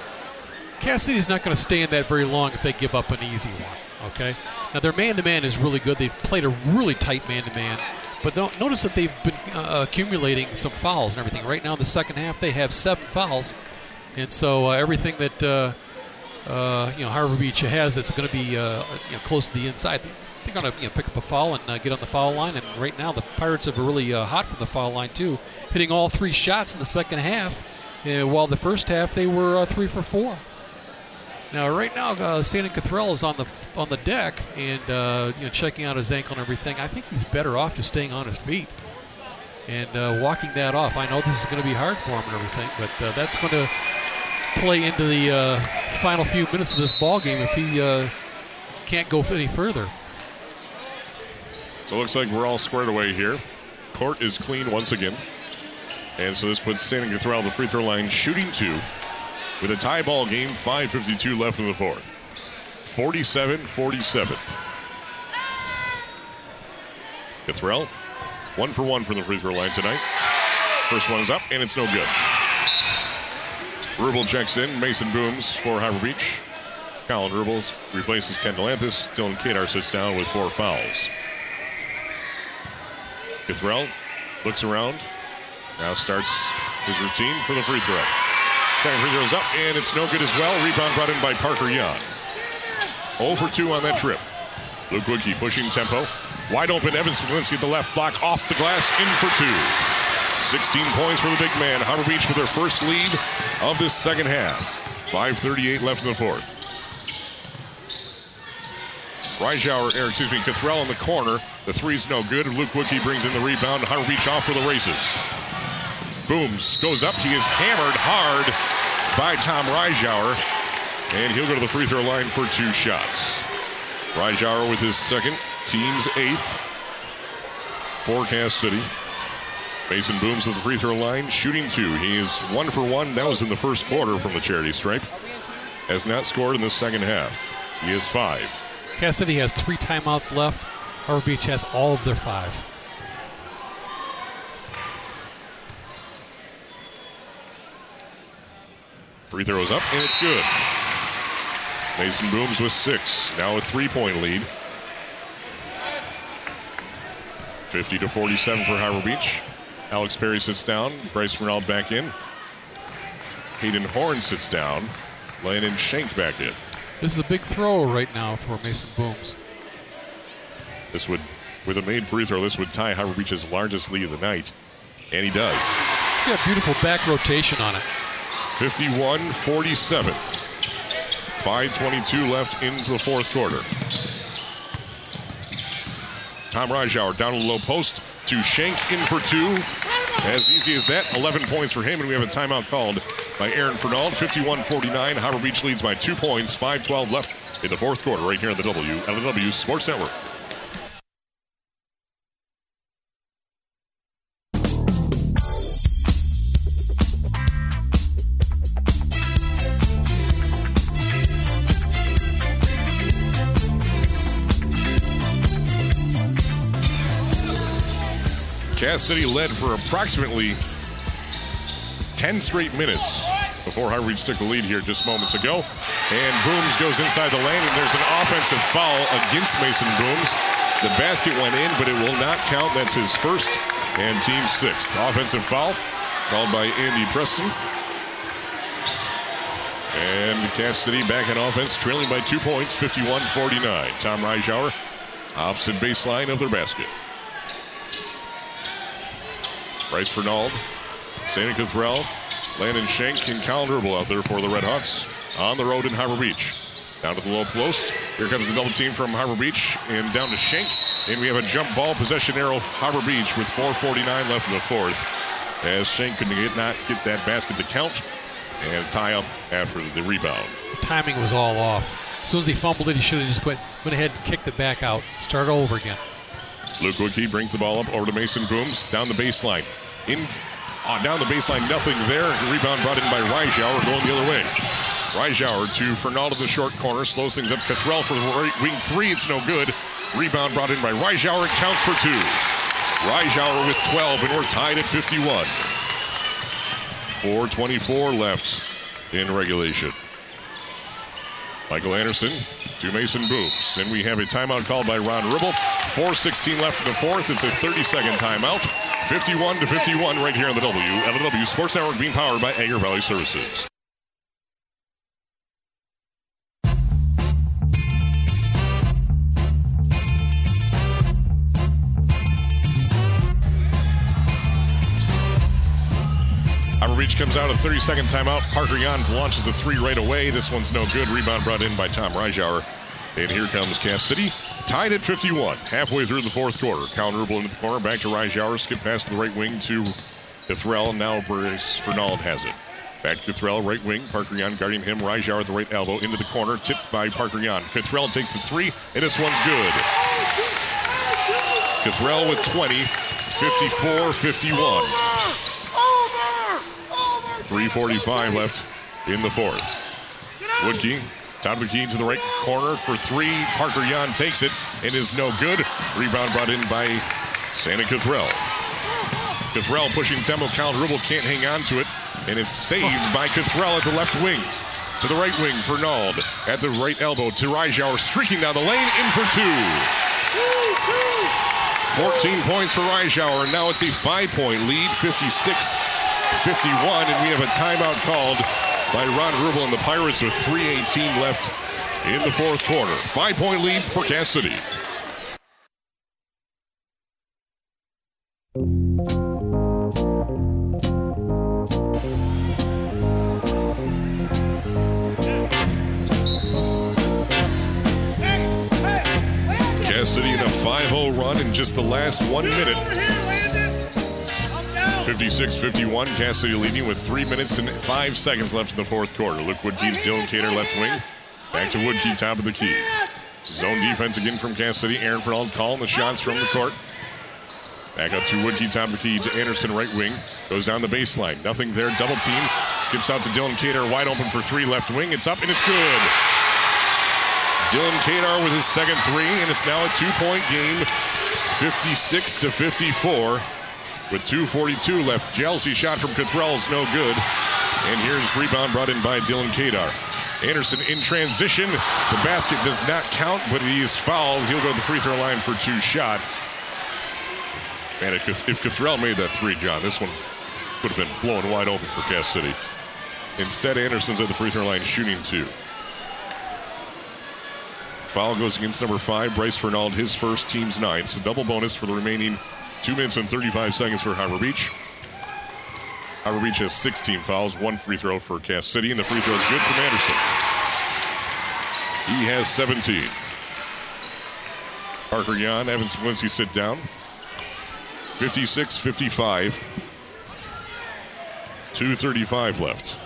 Cass City's not going to stay in that very long if they give up an easy one. Okay. Now their man-to-man is really good. They've played a really tight man-to-man, but notice that they've been uh, accumulating some fouls and everything. Right now, in the second half, they have seven fouls, and so uh, everything that uh, uh, you know Harbor Beach has that's going to be uh, you know, close to the inside, they're going to you know, pick up a foul and uh, get on the foul line. And right now, the Pirates are really uh, hot from the foul line too, hitting all three shots in the second half. Uh, while the first half they were uh, three for four. Now, right now, uh, Santa Cathrell is on the on the deck and uh, you know checking out his ankle and everything. I think he's better off just staying on his feet and uh, walking that off. I know this is going to be hard for him and everything, but uh, that's going to play into the uh, final few minutes of this ball game if he uh, can't go any further. So it looks like we're all squared away here. Court is clean once again. And so this puts Santa Cathrell on the free throw line, shooting two. With a tie ball game, 5.52 left in the fourth. 47 47. Cathrell, one for one from the free throw line tonight. First one is up, and it's no good. Rubel checks in. Mason booms for Harbor Beach. Colin Rubel replaces Kendall Anthus. Dylan Kadar sits down with four fouls. Cathrell looks around. Now starts his routine for the free throw. Second free throw is up, and it's no good as well. Rebound brought in by Parker Young. 0 for 2 on that trip. Luke Woodkey pushing tempo. Wide open, Evan Smiglinski at the left block, off the glass, in for two. 16 points for the big man. Harbor Beach with their first lead of this second half. 5.38 left in the fourth. Reischauer, or er, excuse me, Cathrell in the corner. The three's no good. Luke Woodkey brings in the rebound. Harbor Beach off for the races. Booms goes up. He is hammered hard by Tom Reischauer. And he'll go to the free throw line for two shots. Reischauer with his second, team's eighth. Forecast City. Mason Booms at the free throw line, shooting two. He is one for one. That was in the first quarter from the charity stripe. Has not scored in the second half. He is five. Cass City has three timeouts left. Harbor Beach has all of their five. Free throw is up, and it's good. Mason Booms with six. Now a three point lead. 50 to 47 for Harbor Beach. Alex Perry sits down. Bryce Ronald back in. Hayden Horn sits down. Landon Shank back in. This is a big throw right now for Mason Booms. This would, with a made free throw, this would tie Harbor Beach's largest lead of the night. And he does. He's got a beautiful back rotation on it. 51 47. 5.22 left into the fourth quarter. Tom Reischauer down to the low post to Shank in for two. As easy as that, 11 points for him, and we have a timeout called by Aaron Fernald. 51 49. Harbor Beach leads by two points, 5 12 left in the fourth quarter, right here on the W, LW Sports Network. Cass City led for approximately 10 straight minutes before Harbor Beach took the lead here just moments ago. And Booms goes inside the lane, and there's an offensive foul against Mason Booms. The basket went in, but it will not count. That's his first and team sixth. Offensive foul called by Andy Preston. And Cass City back in offense, trailing by two points, 51 49. Tom Reischauer, opposite baseline of their basket. Bryce Fernald, Santa Cathrell, Landon Shank, and Dribble out there for the Red Hawks on the road in Harbor Beach. Down to the low post. Here comes the double team from Harbor Beach and down to Shank. And we have a jump ball possession arrow Harbor Beach with 4.49 left in the fourth. As Shank could not get that basket to count and tie up after the rebound. The timing was all off. As soon as he fumbled it, he should have just went, went ahead and kicked it back out. Start over again. Luke Woodkey brings the ball up over to Mason Booms down the baseline. In uh, down the baseline, nothing there. Rebound brought in by Reischauer going the other way. Reischauer to Fernald in the short corner, slows things up. Cathrell for the right wing three, it's no good. Rebound brought in by Reischauer, it counts for two. Reischauer with 12, and we're tied at 51. 4.24 left in regulation. Michael Anderson to Mason Booms. And we have a timeout called by Ron Rubel. 4.16 left in the fourth. It's a 30 second timeout. 51 to 51 right here on the W. LW Sports Network being powered by Agri Valley Services. Comes out of 30 second timeout. Parker Jan launches a three right away. This one's no good. Rebound brought in by Tom Reischauer. And here comes Cass City, tied at 51, halfway through the fourth quarter. Counter into the corner, back to Reischauer, skip past the right wing to Cathrell, and now Bryce Fernald has it. Back to Cathrell, right wing. Parker Jan guarding him. Reischauer at the right elbow into the corner, tipped by Parker Jan. Cathrell takes the three, and this one's good. Cathrell with 20, 54 51. 3.45 left in the fourth. Woodkey, of the to the right corner for three. Parker Jan takes it and is no good. Rebound brought in by Santa Cathrell. Cathrell pushing. Cal Dribble can't hang on to it, and it's saved by Cathrell at the left wing. To the right wing, for Nald. at the right elbow to Reischauer, streaking down the lane, in for two. 14 points for Reischauer, and now it's a five point lead, 56 51, and we have a timeout called by Ron Rubel and the Pirates with 3.18 left in the fourth quarter. Five point lead for Cassidy. City. Cass City in a 5 0 run in just the last one minute. 56 51. Cass City leading with three minutes and five seconds left in the fourth quarter. Luke Woodkey to Dylan Kadar, left wing. Back to Woodkey, top of the key. Zone defense again from Cass City. Aaron Fernald calling the shots from the court. Back up to Woodkey, top of the key to Anderson, right wing. Goes down the baseline. Nothing there. Double team. Skips out to Dylan Kadar, wide open for three, left wing. It's up and it's good. Dylan Kadar with his second three, and it's now a two-point game, 56 to 54, with 2:42 left. Jealousy shot from Cathrell is no good, and here's rebound brought in by Dylan Kadar. Anderson in transition. The basket does not count, but he is fouled. He'll go to the free throw line for two shots. Man, if if Cathrell made that three, John, this one would have been blown wide open for Cass City. Instead, Anderson's at the free throw line shooting two. Foul goes against number five, Bryce Fernald, his first team's ninth. So double bonus for the remaining two minutes and 35 seconds for Harbor Beach. Harbor Beach has 16 fouls, one free throw for Cass City, and the free throw is good from Anderson. He has 17. Parker Yan, Evan Smiglinski sit down. 56 55. 2.35 left.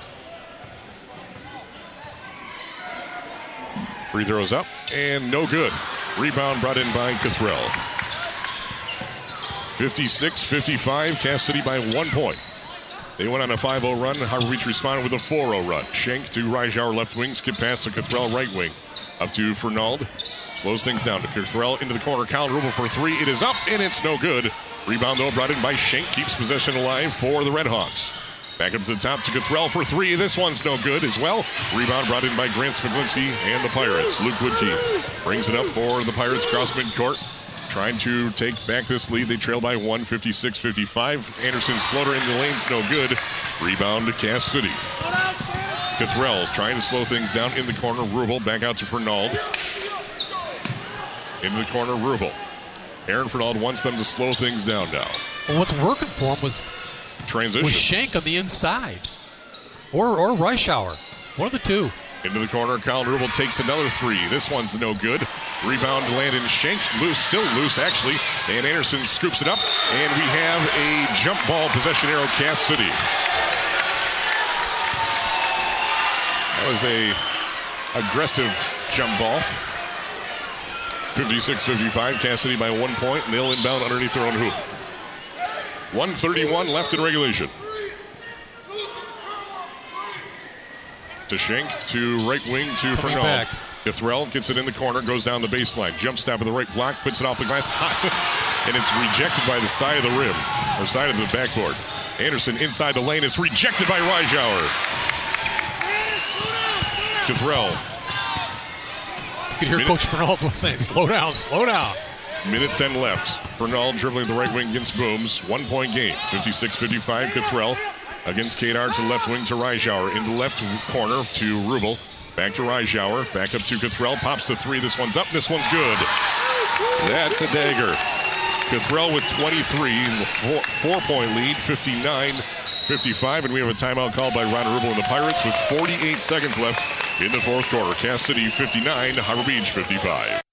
Free throws up and no good. Rebound brought in by Cathrell. 56 55, Cass City by one point. They went on a 5 0 run. Harbor Beach responded with a 4 0 run. Shank to Reischauer left wing, skip pass to Cathrell right wing. Up to Fernald. Slows things down to Cathrell into the corner. Kyle Rubel for three. It is up and it's no good. Rebound though brought in by Shank. Keeps possession alive for the Redhawks. Back up to the top to Cathrell for three. This one's no good as well. Rebound brought in by Grant Smiglinski and the Pirates. Luke Woodkey brings it up for the Pirates cross midcourt. Trying to take back this lead. They trail by one, 56 55. Anderson's floater in the lane's no good. Rebound to Cass City. Cathrell trying to slow things down in the corner. Rubel back out to Fernald. Into the corner, Rubel. Aaron Fernald wants them to slow things down now. Well, what's working for him was Transition. was Shank on the inside, or or Reischauer, one of the two. Into the corner, Kyle Rubel takes another three. This one's no good. Rebound Landon Shank, loose, still loose actually. And Anderson scoops it up, and we have a jump ball possession arrow, Cass City. That was a aggressive jump ball. 56-55, Cass City by one point, and they'll inbound underneath their own hoop. 131 left in regulation. To Shank, to right wing, to Coming back. Cathrell gets it in the corner, goes down the baseline, jump step of the right block, puts it off the glass, and it's rejected by the side of the rim, or side of the backboard. Anderson inside the lane is rejected by Reischauer. Cathrell, You could hear Minute- Coach Fernald saying, "Slow down, slow down." minute 10 left. Fernald dribbling the right wing against Booms. One point game, 56 55. Cathrell against Kadar to left wing to Reischauer. In the left corner to Rubel. Back to Reischauer. Back up to Cathrell. Pops the three. This one's up. This one's good. That's a dagger. Cathrell with 23 in the four, four point lead, 59 55. And we have a timeout called by Ron Rubel and the Pirates with 48 seconds left in the fourth quarter. Cass City 59, Harbor Beach 55.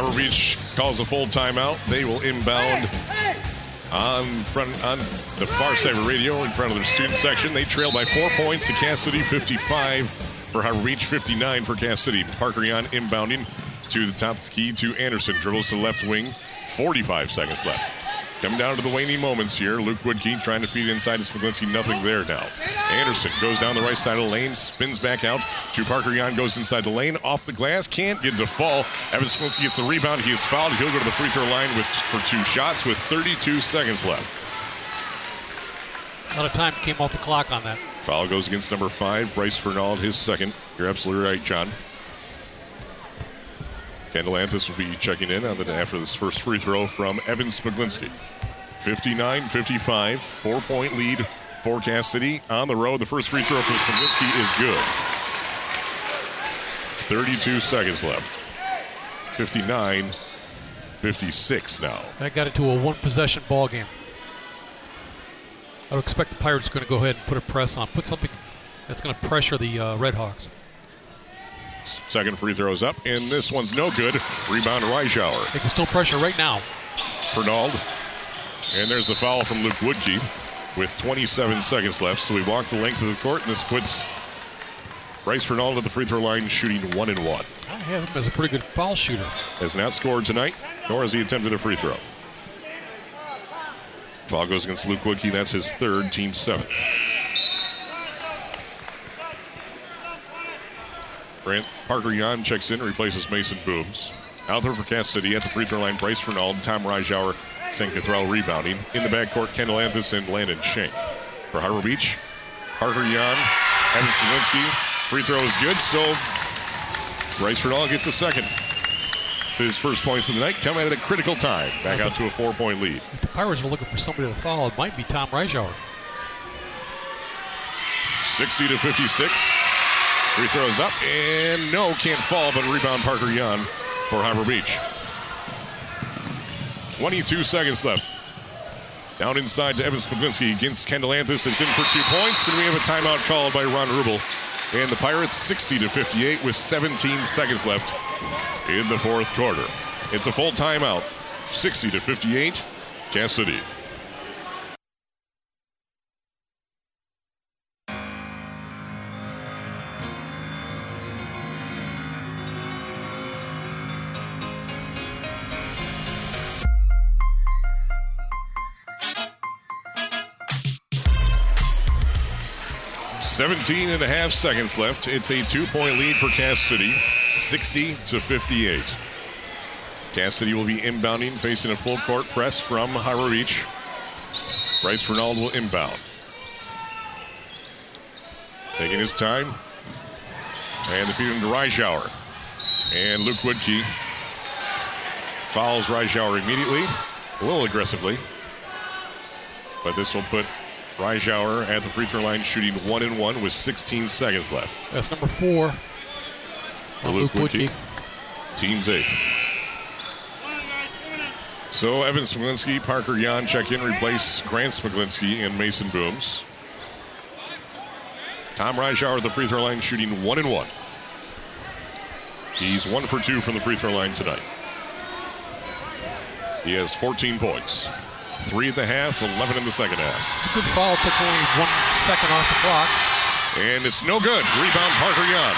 Harbor Beach calls a full timeout. They will inbound on front on the far side of the radio in front of their student section. They trail by four points to Cass City, 55 for Harbor Beach, 59 for Cass City. Parker Yan inbounding to the top key to Anderson. Dribbles to the left wing. 45 seconds left. Coming down to the waning moments here. Luke Woodkey trying to feed inside to Smiglinski. Nothing there now. Anderson goes down the right side of the lane, spins back out to Parker Yan, goes inside the lane, off the glass, can't get to fall. Evan Smiglinski gets the rebound. He is fouled. He'll go to the free throw line with for two shots with 32 seconds left. A lot of time came off the clock on that. Foul goes against number five, Bryce Fernald, his second. You're absolutely right, John. Kendall Anthus will be checking in on the, after this first free throw from Evan Smiglinski. 59 55, four point lead for Cass City on the road. The first free throw from Smiglinski is good. 32 seconds left. 59 56 now. That got into a one possession ball game. I would expect the Pirates are going to go ahead and put a press on, put something that's going to pressure the uh, Red Hawks. Second free throw is up, and this one's no good. Rebound Reischauer. They can still pressure right now. Fernald. And there's the foul from Luke Woodkey with 27 seconds left. So we walk the length of the court, and this puts Bryce Fernald at the free throw line shooting one and one. I have him as a pretty good foul shooter. Has not scored tonight, nor has he attempted a free throw. Foul goes against Luke Woodkey. That's his third, team seventh. Brant Parker Yan checks in, replaces Mason Booms. Out there for Cass City at the free throw line, Bryce Fernald, Tom Reischauer, St. Cathrell rebounding. In the backcourt, Kendall Anthus and Landon Shank. For Harbor Beach, Parker Yan, Evan Smiglinski. Free throw is good, so Bryce Fernald gets a second. His first points of the night come at a critical time. Back out to a four point lead. If the Pirates are looking for somebody to foul, it might be Tom Reischauer. 60 to 56. Free throws up and no, can't fall, but rebound Parker Young for Harbor Beach. 22 seconds left. Down inside to Evan Smiglinski against Kendall Anthus. It's in for two points, and we have a timeout called by Ron Rubel. And the Pirates 60 to 58 with 17 seconds left in the fourth quarter. It's a full timeout, 60 to 58, Cass City. 17 and a half seconds left. It's a two point lead for Cass City, 60 to 58. Cass City will be inbounding, facing a full court press from Harbor Beach. Bryce Fernald will inbound. Taking his time. And the feed into Reischauer And Luke Woodkey fouls Reischauer immediately, a little aggressively. But this will put Reischauer at the free throw line shooting one and one with 16 seconds left. That's number four. Luke. Woodkey. Team's eight. So Evan Smiglinski, Parker Yan check in, replace Grant Smiglinski and Mason Booms. Tom Reischauer at the free throw line shooting one and one. He's one for two from the free throw line tonight. He has 14 points. Three at the half, 11 in the second half. It's a good foul. Took only one second off the clock. And it's no good. Rebound Parker Yan.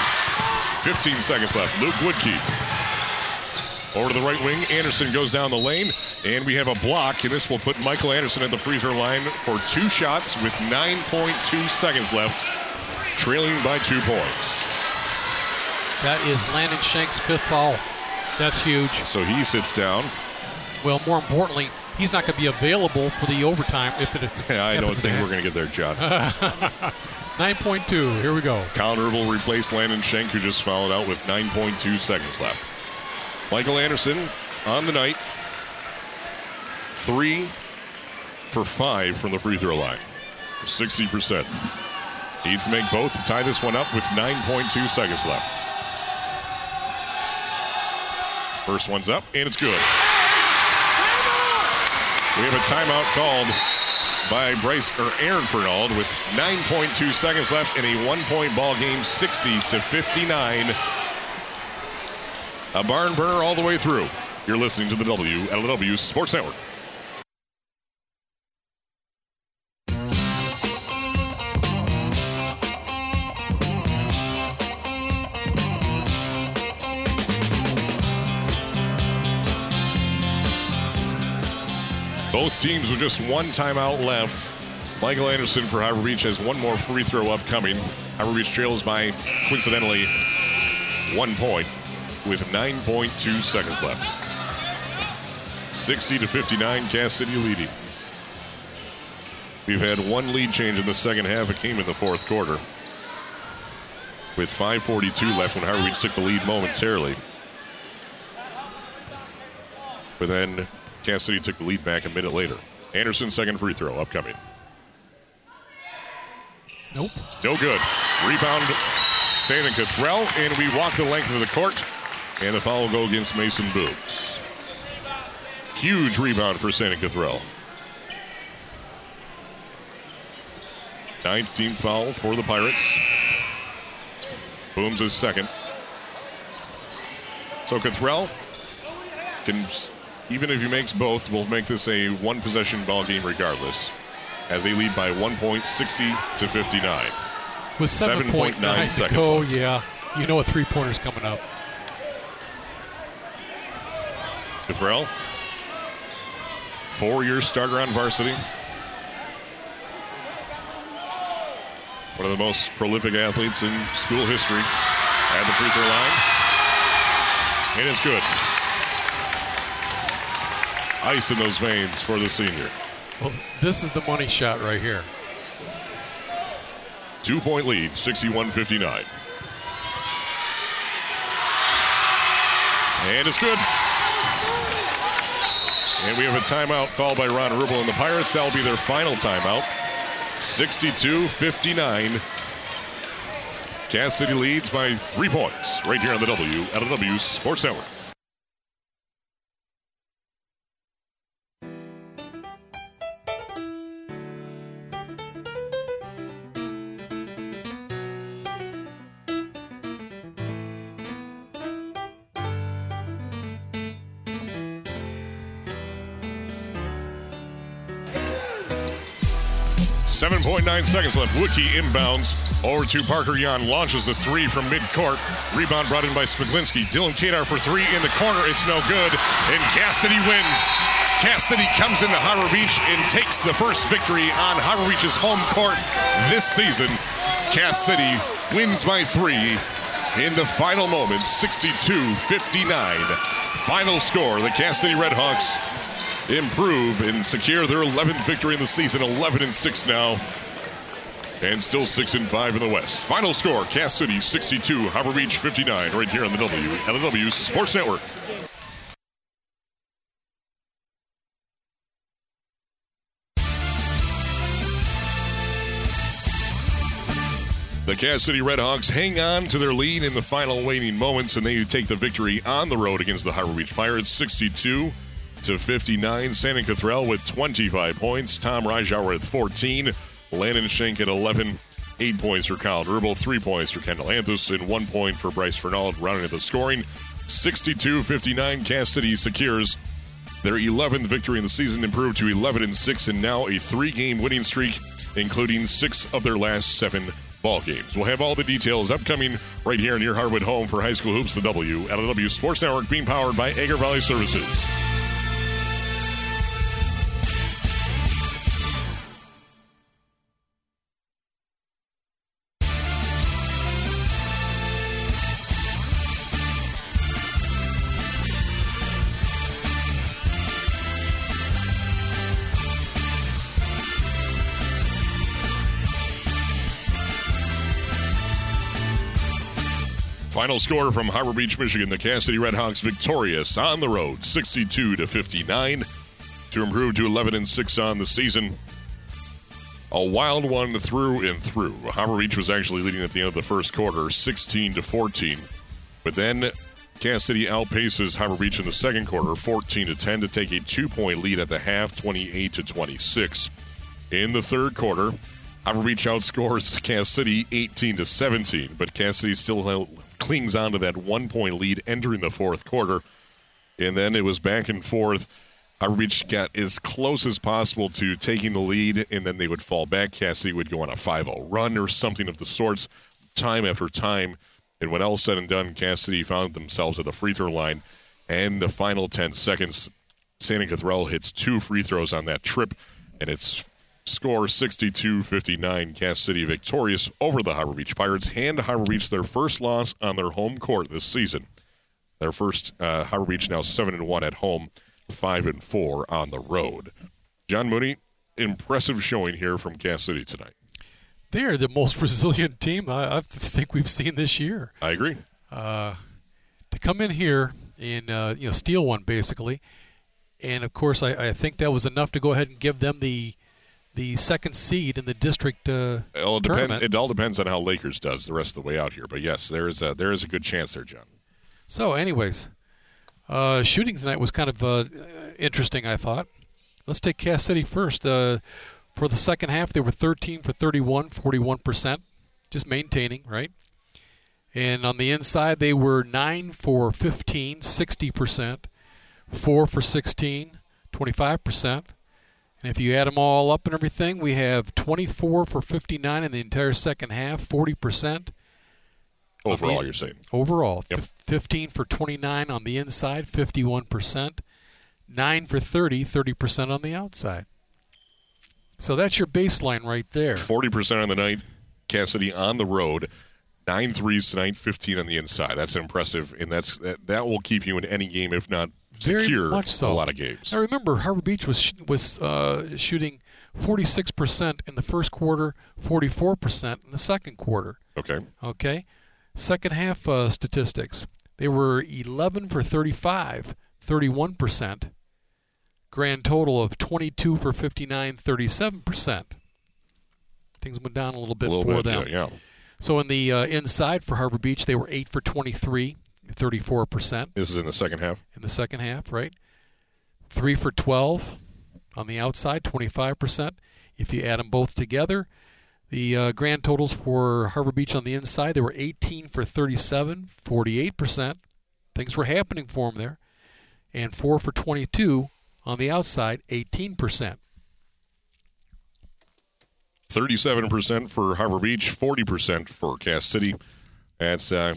15 seconds left. Luke Woodkey. Over to the right wing. Anderson goes down the lane. And we have a block. And this will put Michael Anderson at the free throw line for two shots with 9.2 seconds left. Trailing by two points. That is Landon Shank's fifth foul. That's huge. So he sits down. Well, more importantly, he's not going to be available for the overtime if it. Yeah, I don't think we're going to get there, John. 9.2. Here we go. Colin will replace Landon Shank, who just fouled out with 9.2 seconds left. Michael Anderson on the night. Three for five from the free throw line. 60%. Needs to make both to tie this one up with 9.2 seconds left. First one's up, and it's good. We have a timeout called by Bryce or Aaron Fernald with 9.2 seconds left in a one-point ball game, 60 to 59. A barn burner all the way through. You're listening to the WLEW Sports Network. Both teams with just one timeout left. Michael Anderson for Harbor Beach has one more free throw upcoming. Harbor Beach trails by, coincidentally, one point with 9.2 seconds left. 60 to 59, Cass City leading. We've had one lead change in the second half. It came in the fourth quarter. With 5.42 left when Harbor Beach took the lead momentarily. But then Cass City took the lead back a minute later. Anderson second free throw upcoming. Nope. No good. Rebound, Sandon Cathrell, and we walk the length of the court. And the foul will go against Mason Boogs. Huge rebound for Sandon Cathrell. Ninth team foul for the Pirates. Booms is second. So Cathrell can, even if he makes both, we'll make this a one possession ball game regardless. As they lead by one point, 60 to 59. With 7.9 7.9 to seconds go, left. yeah. You know a three pointer's coming up. Cathrell, four-year starter on varsity. One of the most prolific athletes in school history at the free throw line. And it's good. Ice in those veins for the senior. Well, this is the money shot right here. Two point lead, 61 59. And it's good. And we have a timeout called by Ron Rubel and the Pirates. That'll be their final timeout. 62 59. Cass City leads by three points right here on the W, LW Sports Network. Seven point nine seconds left. Woodkey inbounds over to Parker Jan. Launches the three from midcourt. Rebound brought in by Smiglinski. Dylan Kadar for three in the corner. It's no good. And Cass City wins. Cass City comes into Harbor Beach and takes the first victory on Harbor Beach's home court this season. Cass City wins by three in the final moments, 62 59. Final score the Cass City Redhawks improve and secure their 11th victory in the season, 11 and 6 now. And still 6 and 5 in the West. Final score Cass City 62, Harbor Beach 59, right here on the WLEW Sports Network. The Cass City Redhawks hang on to their lead in the final waning moments, and they take the victory on the road against the Harbor Beach Pirates, 62 to 59. Sandon Cathrell with 25 points. Tom Reischauer with 14. Landon Shank at 11. Eight points for Kyle three points for Kendall Anthus, and one point for Bryce Fernald, rounding out the scoring. 62 59. Cass City secures their 11th victory in the season, improved to 11 and 6, and now a three game winning streak, including six of their last seven ball games. We'll have all the details upcoming right here near Harwood Home for High School Hoops, the W, LW Sports Network, being powered by Agri Valley Services. Final score from Harbor Beach, Michigan. The Cass City Redhawks victorious on the road, 62 to 59, to improve to 11 and 6 on the season. A wild one through and through. Harbor Beach was actually leading at the end of the first quarter, 16 to 14, but then Cass City outpaces Harbor Beach in the second quarter, 14 to 10, to take a two-point lead at the half, 28 to 26. In the third quarter, Harbor Beach outscores Cass City 18 to 17, but Cass City still clings on to that one point lead entering the fourth quarter. And then it was back and forth. Beach got as close as possible to taking the lead, and then they would fall back. Cass City would go on a 5 0 run or something of the sorts, time after time. And when all said and done, Cass City found themselves at the free throw line. And the final 10 seconds, Sandon Cathrell hits two free throws on that trip, and it's score 62 59. Cass City victorious over the Harbor Beach Pirates. Hand Harbor Beach their first loss on their home court this season. Their first, uh, Harbor Beach now 7 and 1 at home, 5 and 4 on the road. John Mooney, impressive showing here from Cass City tonight. They're the most resilient team I, I think we've seen this year. I agree. to come in here and uh, you know steal one basically, and of course I, I think that was enough to go ahead and give them the the second seed in the district uh, It all, depend, tournament. it all depends on how Lakers does the rest of the way out here. But yes, there is a, there is a good chance there, John. So, anyways, uh, shooting tonight was kind of uh, interesting. I thought. Let's take Cass City first. Uh, for the second half, they were 13 for 31, 41 percent, just maintaining right. And on the inside, they were 9 for 15, 60 percent, 4 for 16, 25 percent. And if you add them all up and everything, we have 24 for 59 in the entire second half, 40 percent Overall, mean- you're saying. overall. Yep. Fif- 15 for 29 on the inside, 51%. 9 for 30, 30% on the outside. So that's your baseline right there. 40% on the night. Cass City on the road. Nine threes tonight, 15 on the inside. That's impressive, and that's that, that will keep you in any game, if not Very secure much so. a lot of games. I remember Harbor Beach was sh- was uh, shooting 46% in the first quarter, 44% in the second quarter. Okay. Okay. Second half uh, statistics. They were 11 for 35, 31%. Grand total of 22 for 59, 37%. Things went down a little bit a little for bit, them. yeah, yeah. So in the uh, inside for Harbor Beach, they were 8 for 23, 34% This is in the second half. in the second half, right? 3 for 12 on the outside, 25%. If you add them both together, the uh, grand totals for Harbor Beach on the inside, they were 18 for 37, 48%. Things were happening for them there. And 4 for 22 on the outside, 18%. 37% for Harbor Beach, 40% for Cass City. That's uh,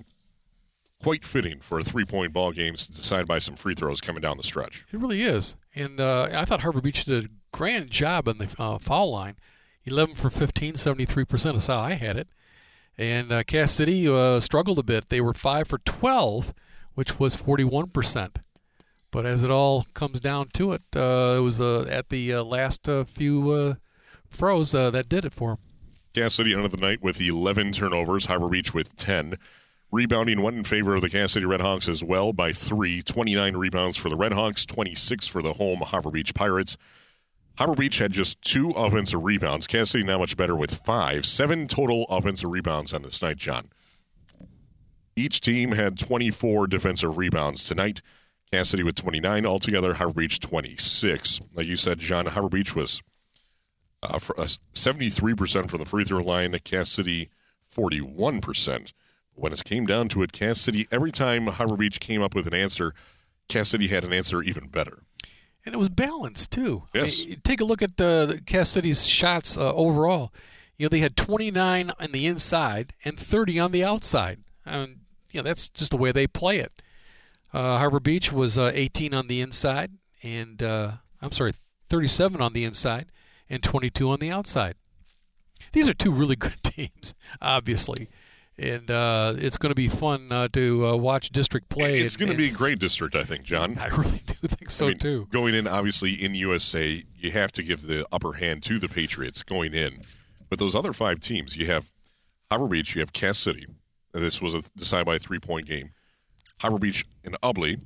quite fitting for a three point ball game decided by some free throws coming down the stretch. It really is. And uh, I thought Harbor Beach did a grand job on the uh, foul line. 11 for 15, 73% is how I had it. And uh, Cass City uh, struggled a bit. They were 5 for 12, which was 41%. But as it all comes down to it, uh, it was uh, at the last few throws uh, that did it for him. Cass City ended the night with 11 turnovers, Harbor Beach with 10. Rebounding went in favor of the Cass City Redhawks as well by three. 29 rebounds for the Redhawks, 26 for the home Harbor Beach Pirates. Harbor Beach had just two offensive rebounds. Cass City now much better with five. Seven total offensive rebounds on this night, John. Each team had 24 defensive rebounds tonight. Cass City with 29 altogether, Harbor Beach 26. Like you said, John, Harbor Beach was uh, for uh, 73% from the free throw line, Cass City 41%. When it came down to it, Cass City, every time Harbor Beach came up with an answer, Cass City had an answer even better. And it was balanced too. Yes. I mean, take a look at uh, Cass City's shots uh, overall. You know, they had 29 on the inside and 30 on the outside. And you know, that's just the way they play it. Uh, Harbor Beach was uh, 18 on the inside, and uh, I'm sorry, 37 on the inside, and 22 on the outside. These are two really good teams, obviously, and uh, it's going to be fun uh, to uh, watch district play. It's going to be a great district, I think, John. I really do think so I mean, too. Going in, obviously, in USA, you have to give the upper hand to the Patriots going in. But those other five teams, you have Harbor Beach, you have Cass City. This was a decided by a three point game. Harbor Beach and Ubly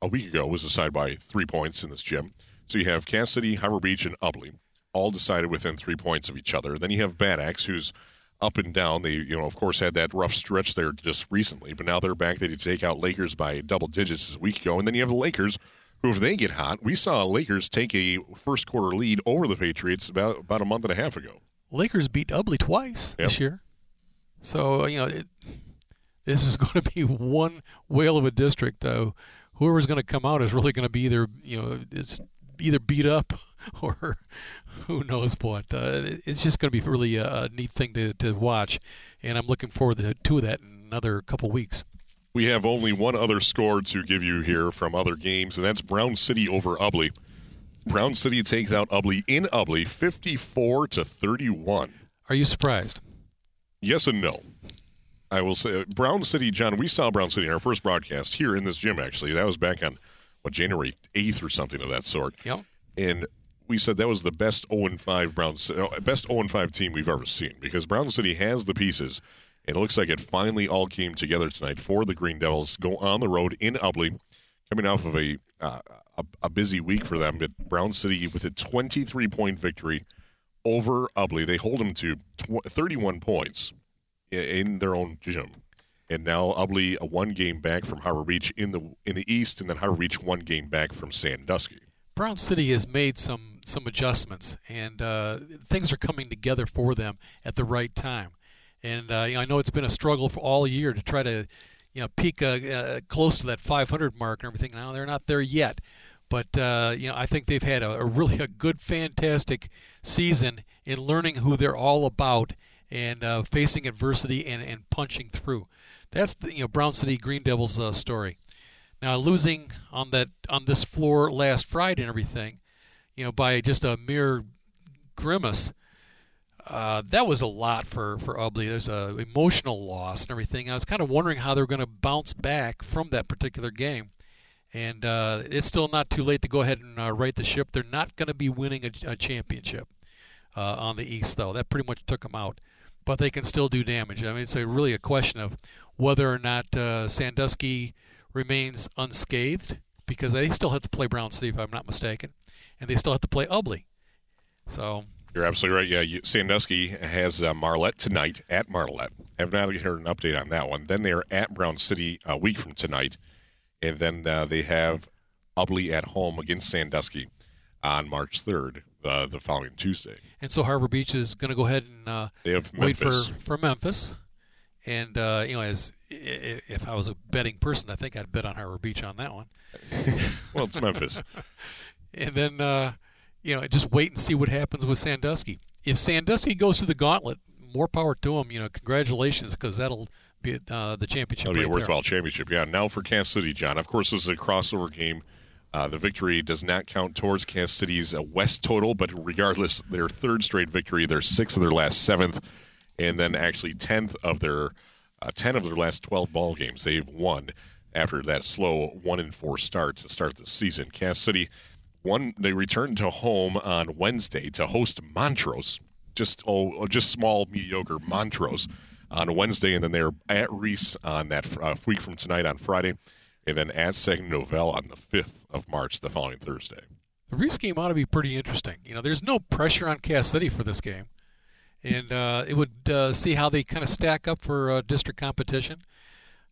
a week ago was decided by three points in this gym. So you have Cass City, Harbor Beach, and Ubly all decided within three points of each other. Then you have Bad Axe, who's up and down. They, you know, of course, had that rough stretch there just recently, but now they're back. They did take out Lakers by double digits a week ago, and then you have the Lakers, who, if they get hot, we saw Lakers take a first quarter lead over the Patriots about about a month and a half ago. Lakers beat Ubly twice Yep. this year. So, you know, it, this is going to be one whale of a district. Uh, whoever's going to come out is really going to be either, you know, it's either beat up or who knows what. Uh, it's just going to be really a, neat thing to, to watch. And I'm looking forward to, to that in another couple weeks. We have only one other score to give you here from other games, and that's Brown City over Ubly. Brown City takes out Ubly in Ubly, fifty-four to thirty-one. Are you surprised? Yes and no. I will say Brown City, John. We saw Brown City in our first broadcast here in this gym. Actually, that was back on what January eighth or something of that sort. Yep. And we said that was the best 0 5 Brown uh, best 0 5 team we've ever seen because Brown City has the pieces. And it looks like it finally all came together tonight for the Green Devils. Go on the road in Ubly, coming off of a uh, a, a busy week for them. But Brown City with a 23 point victory over Ubly, they hold them to tw- 31 points in their own gym. And now Ubly a one game back from Harbor Beach in the in the East, and then Harbor Beach one game back from Sandusky. Brown City has made some some adjustments, and uh, things are coming together for them at the right time. And uh, you know, I know it's been a struggle for all year to try to, you know, peak uh, uh, close to that 500 mark and everything. Now they're not there yet, but uh, you know, I think they've had a, a really a good, fantastic season in learning who they're all about and uh, facing adversity and, and punching through. That's the you know Brown City Green Devils uh, story. Now losing on that on this floor last Friday and everything, you know, by just a mere grimace, uh, that was a lot for for Ubly. There's a emotional loss and everything. I was kind of wondering how they're going to bounce back from that particular game, and uh, it's still not too late to go ahead and uh, right the ship. They're not going to be winning a, a championship uh, on the East, though. That pretty much took them out, but they can still do damage. I mean, it's a, really a question of whether or not uh, Sandusky remains unscathed because they still have to play Brown City, if I'm not mistaken, and they still have to play Ubly. So You're absolutely right. Yeah, you, Sandusky has uh, Marlette tonight at Marlette. Have not heard an update on that one. Then they are at Brown City a week from tonight, and then uh, they have Ubly at home against Sandusky on March 3rd, uh, the following Tuesday. And so Harbor Beach is going to go ahead and uh, They have wait for, Memphis. for Memphis. And uh, you know, as if I was a betting person, I think I'd bet on Harbor Beach on that one. Well, it's Memphis. And then uh, you know, just wait and see what happens with Sandusky. If Sandusky goes through the gauntlet, more power to him. You know, congratulations because that'll be uh, the championship. That'll be a right there. worthwhile championship. Yeah. Now for Cass City, John. Of course, this is a crossover game. Uh, the victory does not count towards Cass City's uh, West total, but regardless, their third straight victory, their sixth of their last seventh, and then actually tenth of their uh, ten of their last twelve ball games. They've won after that slow one and four start to start the season. Cass City one they returned to home on Wednesday to host Montrose, just oh just small mediocre Montrose on Wednesday, and then they're at Reese on that uh, week from tonight on Friday, and then at Second Novell on the fifth of March, the following Thursday. The Reese game ought to be pretty interesting. You know, there's no pressure on Cass City for this game, and uh, it would uh, see how they kind of stack up for uh, district competition.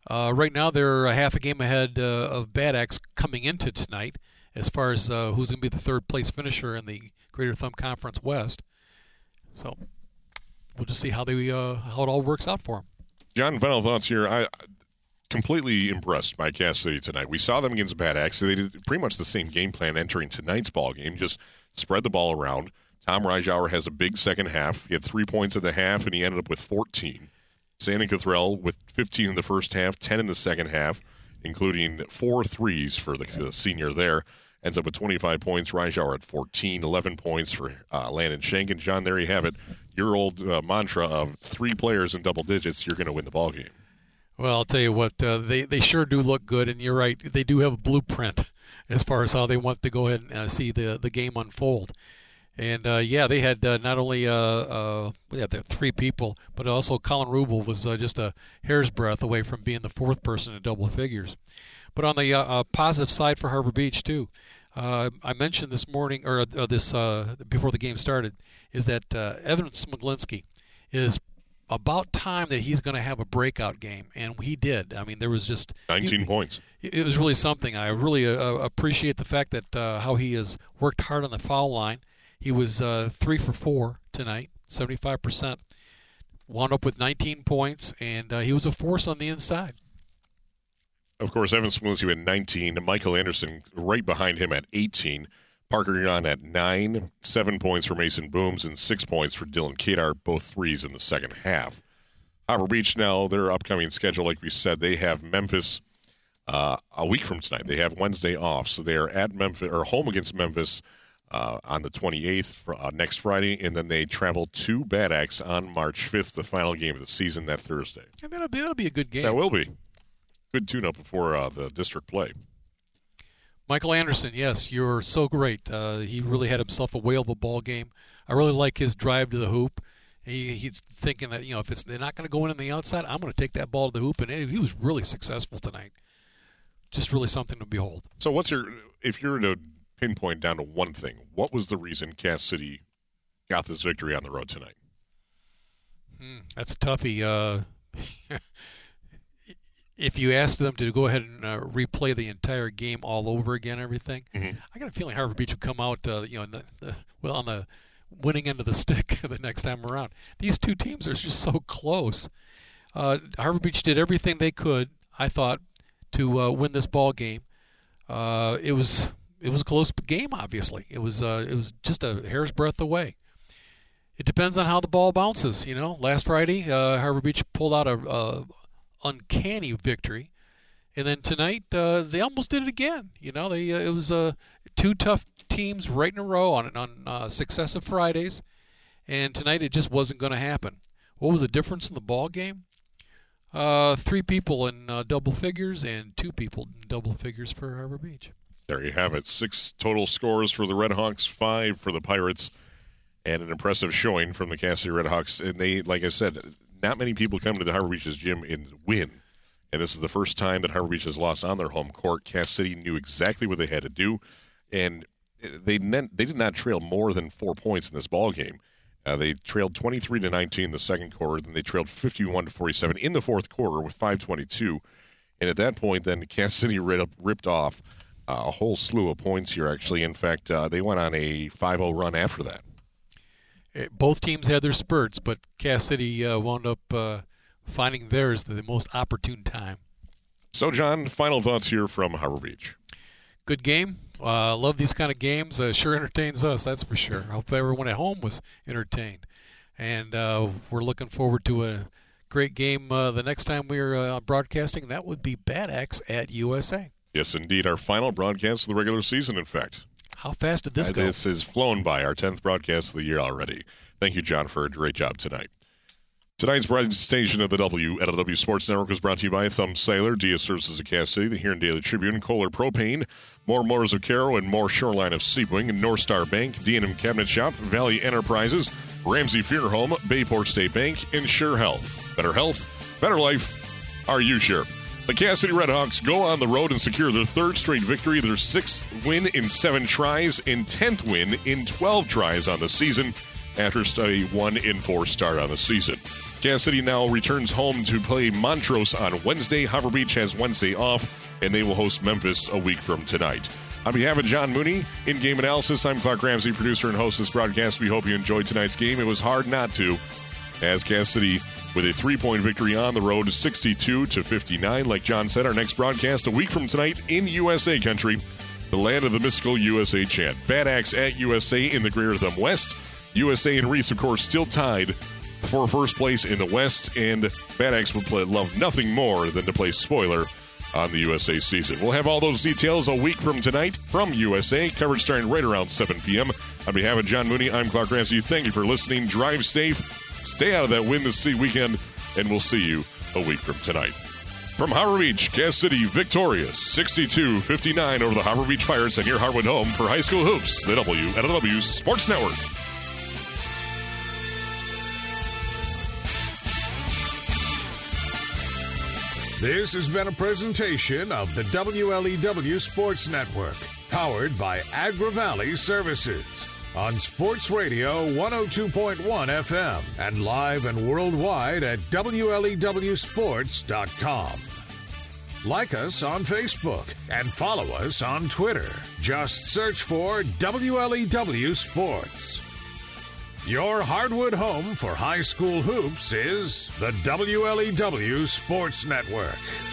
Uh, right now, they're a half a game ahead uh, of Bad Axe coming into tonight, as far as uh, who's going to be the third place finisher in the Greater Thumb Conference West. So we'll just see how they uh, how it all works out for them. John, final thoughts here. I completely impressed by Cass City tonight. We saw them against Bad Axe. They did pretty much the same game plan entering tonight's ball game. Just spread the ball around. Tom Reischauer has a big second half. He had three points at the half, and he ended up with 14. Sandon Cathrell with 15 in the first half, 10 in the second half, including four threes for the, the senior there. Ends up with 25 points. Reischauer at 14, 11 points for uh, Landon Shank. And John, there you have it. Your old uh, mantra of three players in double digits, you're going to win the ball game. Well, I'll tell you what, uh, they they sure do look good, and you're right. They do have a blueprint as far as how they want to go ahead and uh, see the the game unfold. And uh, yeah, they had uh, not only uh, uh, yeah, three people, but also Colin Rubel was uh, just a hair's breadth away from being the fourth person in double figures. But on the positive side for Harbor Beach too, I mentioned this morning or this before the game started, is that Evan Smiglinski is about time that he's going to have a breakout game, and he did. I mean, there was just 19 he- points. it was really something. I really uh, appreciate the fact that uh, how he has worked hard on the foul line. He was uh, three for four tonight, 75%. Wound up with 19 points, and uh, he was a force on the inside. Of course, Evan Smiglinski at 19. Michael Anderson right behind him at 18. Parker Yon at 9. Seven points for Mason Booms and six points for Dylan Kadar, both threes in the second half. Harbor Beach now, their upcoming schedule, like we said, they have Memphis uh, a week from tonight. They have Wednesday off, so they are at Memphis or home against Memphis uh, on the 28th for, uh, next Friday, and then they travel to Bad Axe on March 5th, the final game of the season that Thursday. And that'll be that'll be a good game. That will be good tune-up before uh, the district play. Michael Anderson, yes, you're so great. Uh, he really had himself a whale of a ball game. I really like his drive to the hoop. He, he's thinking that you know if it's they're not going to go in on the outside, I'm going to take that ball to the hoop, and he was really successful tonight. Just really something to behold. So, what's your if you're to pinpoint down to one thing? What was the reason Cass City got this victory on the road tonight? Hmm, that's a toughie. Uh, if you ask them to go ahead and uh, replay the entire game all over again, everything, Mhm. I got a feeling Harbor Beach will come out, uh, you know, the, the, well on the winning end of the stick the next time around. These two teams are just so close. Uh, Harbor Beach did everything they could, I thought, to uh, win this ball game. Uh, it was it was a close game. Obviously, it was uh, it was just a hair's breadth away. It depends on how the ball bounces. You know, last Friday, uh, Harbor Beach pulled out a, a uncanny victory, and then tonight uh, they almost did it again. You know, they uh, it was uh, two tough teams right in a row on on uh, successive Fridays, and tonight it just wasn't going to happen. What was the difference in the ball game? Uh, three people in uh, double figures and two people in double figures for Harbor Beach. There you have it. Six total scores for the Redhawks, five for the Pirates, and an impressive showing from the Cass City Redhawks. And they, like I said, not many people come to the Harbor Beaches gym and win. And this is the first time that Harbor Beach has lost on their home court. Cass City knew exactly what they had to do, and they meant they did not trail more than four points in this ball game. Uh, they trailed 23 to 19 in the second quarter, then they trailed 51 to 47 in the fourth quarter with 5:22. And at that point, then Cass City ripped, off uh, a whole slew of points here. Actually, in fact, uh, they went on a 5-0 run after that. Eh, Both teams had their spurts, but Cass City uh, wound up uh, finding theirs the most opportune time. So, John, final thoughts here from Harbor Beach. Good game. Uh, love these kind of games. Uh, sure entertains us, that's for sure. I hope everyone at home was entertained. And uh, we're looking forward to a great game uh, the next time we're uh, broadcasting. That would be Bad Axe at USA. Yes, indeed, our final broadcast of the regular season. In fact, How fast did this Uh, go? This has flown by our 10th broadcast of the year already. Thank you, John, for a great job tonight. Tonight's presentation of the W at LW Sports Network was brought to you by Thumb Cellular, DS Services of Cass City, the Huron Daily Tribune, Kohler Propane, Moore Motors of Caro, and More Shoreline of Sebewaing, North Star Bank, D&M Cabinet Shop, Valley Enterprises, Ramsey Funeral Home, Bayport State Bank, Insure Health. Better health, better life. Are you sure? The Cass City Redhawks go on the road and secure their third straight victory, their sixth win in seven tries, and tenth win in 12 tries on the season after a one in four start on the season. Cass City now returns home to play Montrose on Wednesday. Harbor Beach has Wednesday off, and they will host Memphis a week from tonight. On behalf of John Mooney, in game analysis, I'm Clark Ramsey, producer and host of this broadcast. We hope you enjoyed tonight's game. It was hard not to, as Cass City with a three point victory on the road, 62 to 59. Like John said, our next broadcast a week from tonight in USA country, the land of the mystical USA chant. Bad Axe at USA in the Greater Thumb West. USA and Reese, of course, still tied for first place in the West, and Bad Axe would play, love nothing more than to play spoiler on the USA season. We'll have all those details a week from tonight from USA. Coverage starting right around 7 p.m. On behalf of John Mooney, I'm Clark Ramsey. Thank you for listening. Drive safe. Stay out of that win this sea weekend, and we'll see you a week from tonight. From Harbor Beach, Cass City victorious 62 59 over the Harbor Beach Pirates and your Harwood home for high school hoops, the W at W Sports Network. This has been a presentation of the WLEW Sports Network, powered by Agri Valley Services on Sports Radio 102.1 FM and live and worldwide at WLEWSports.com. Like us on Facebook and follow us on Twitter. Just search for WLEW Sports. Your hardwood home for high school hoops is the WLEW Sports Network.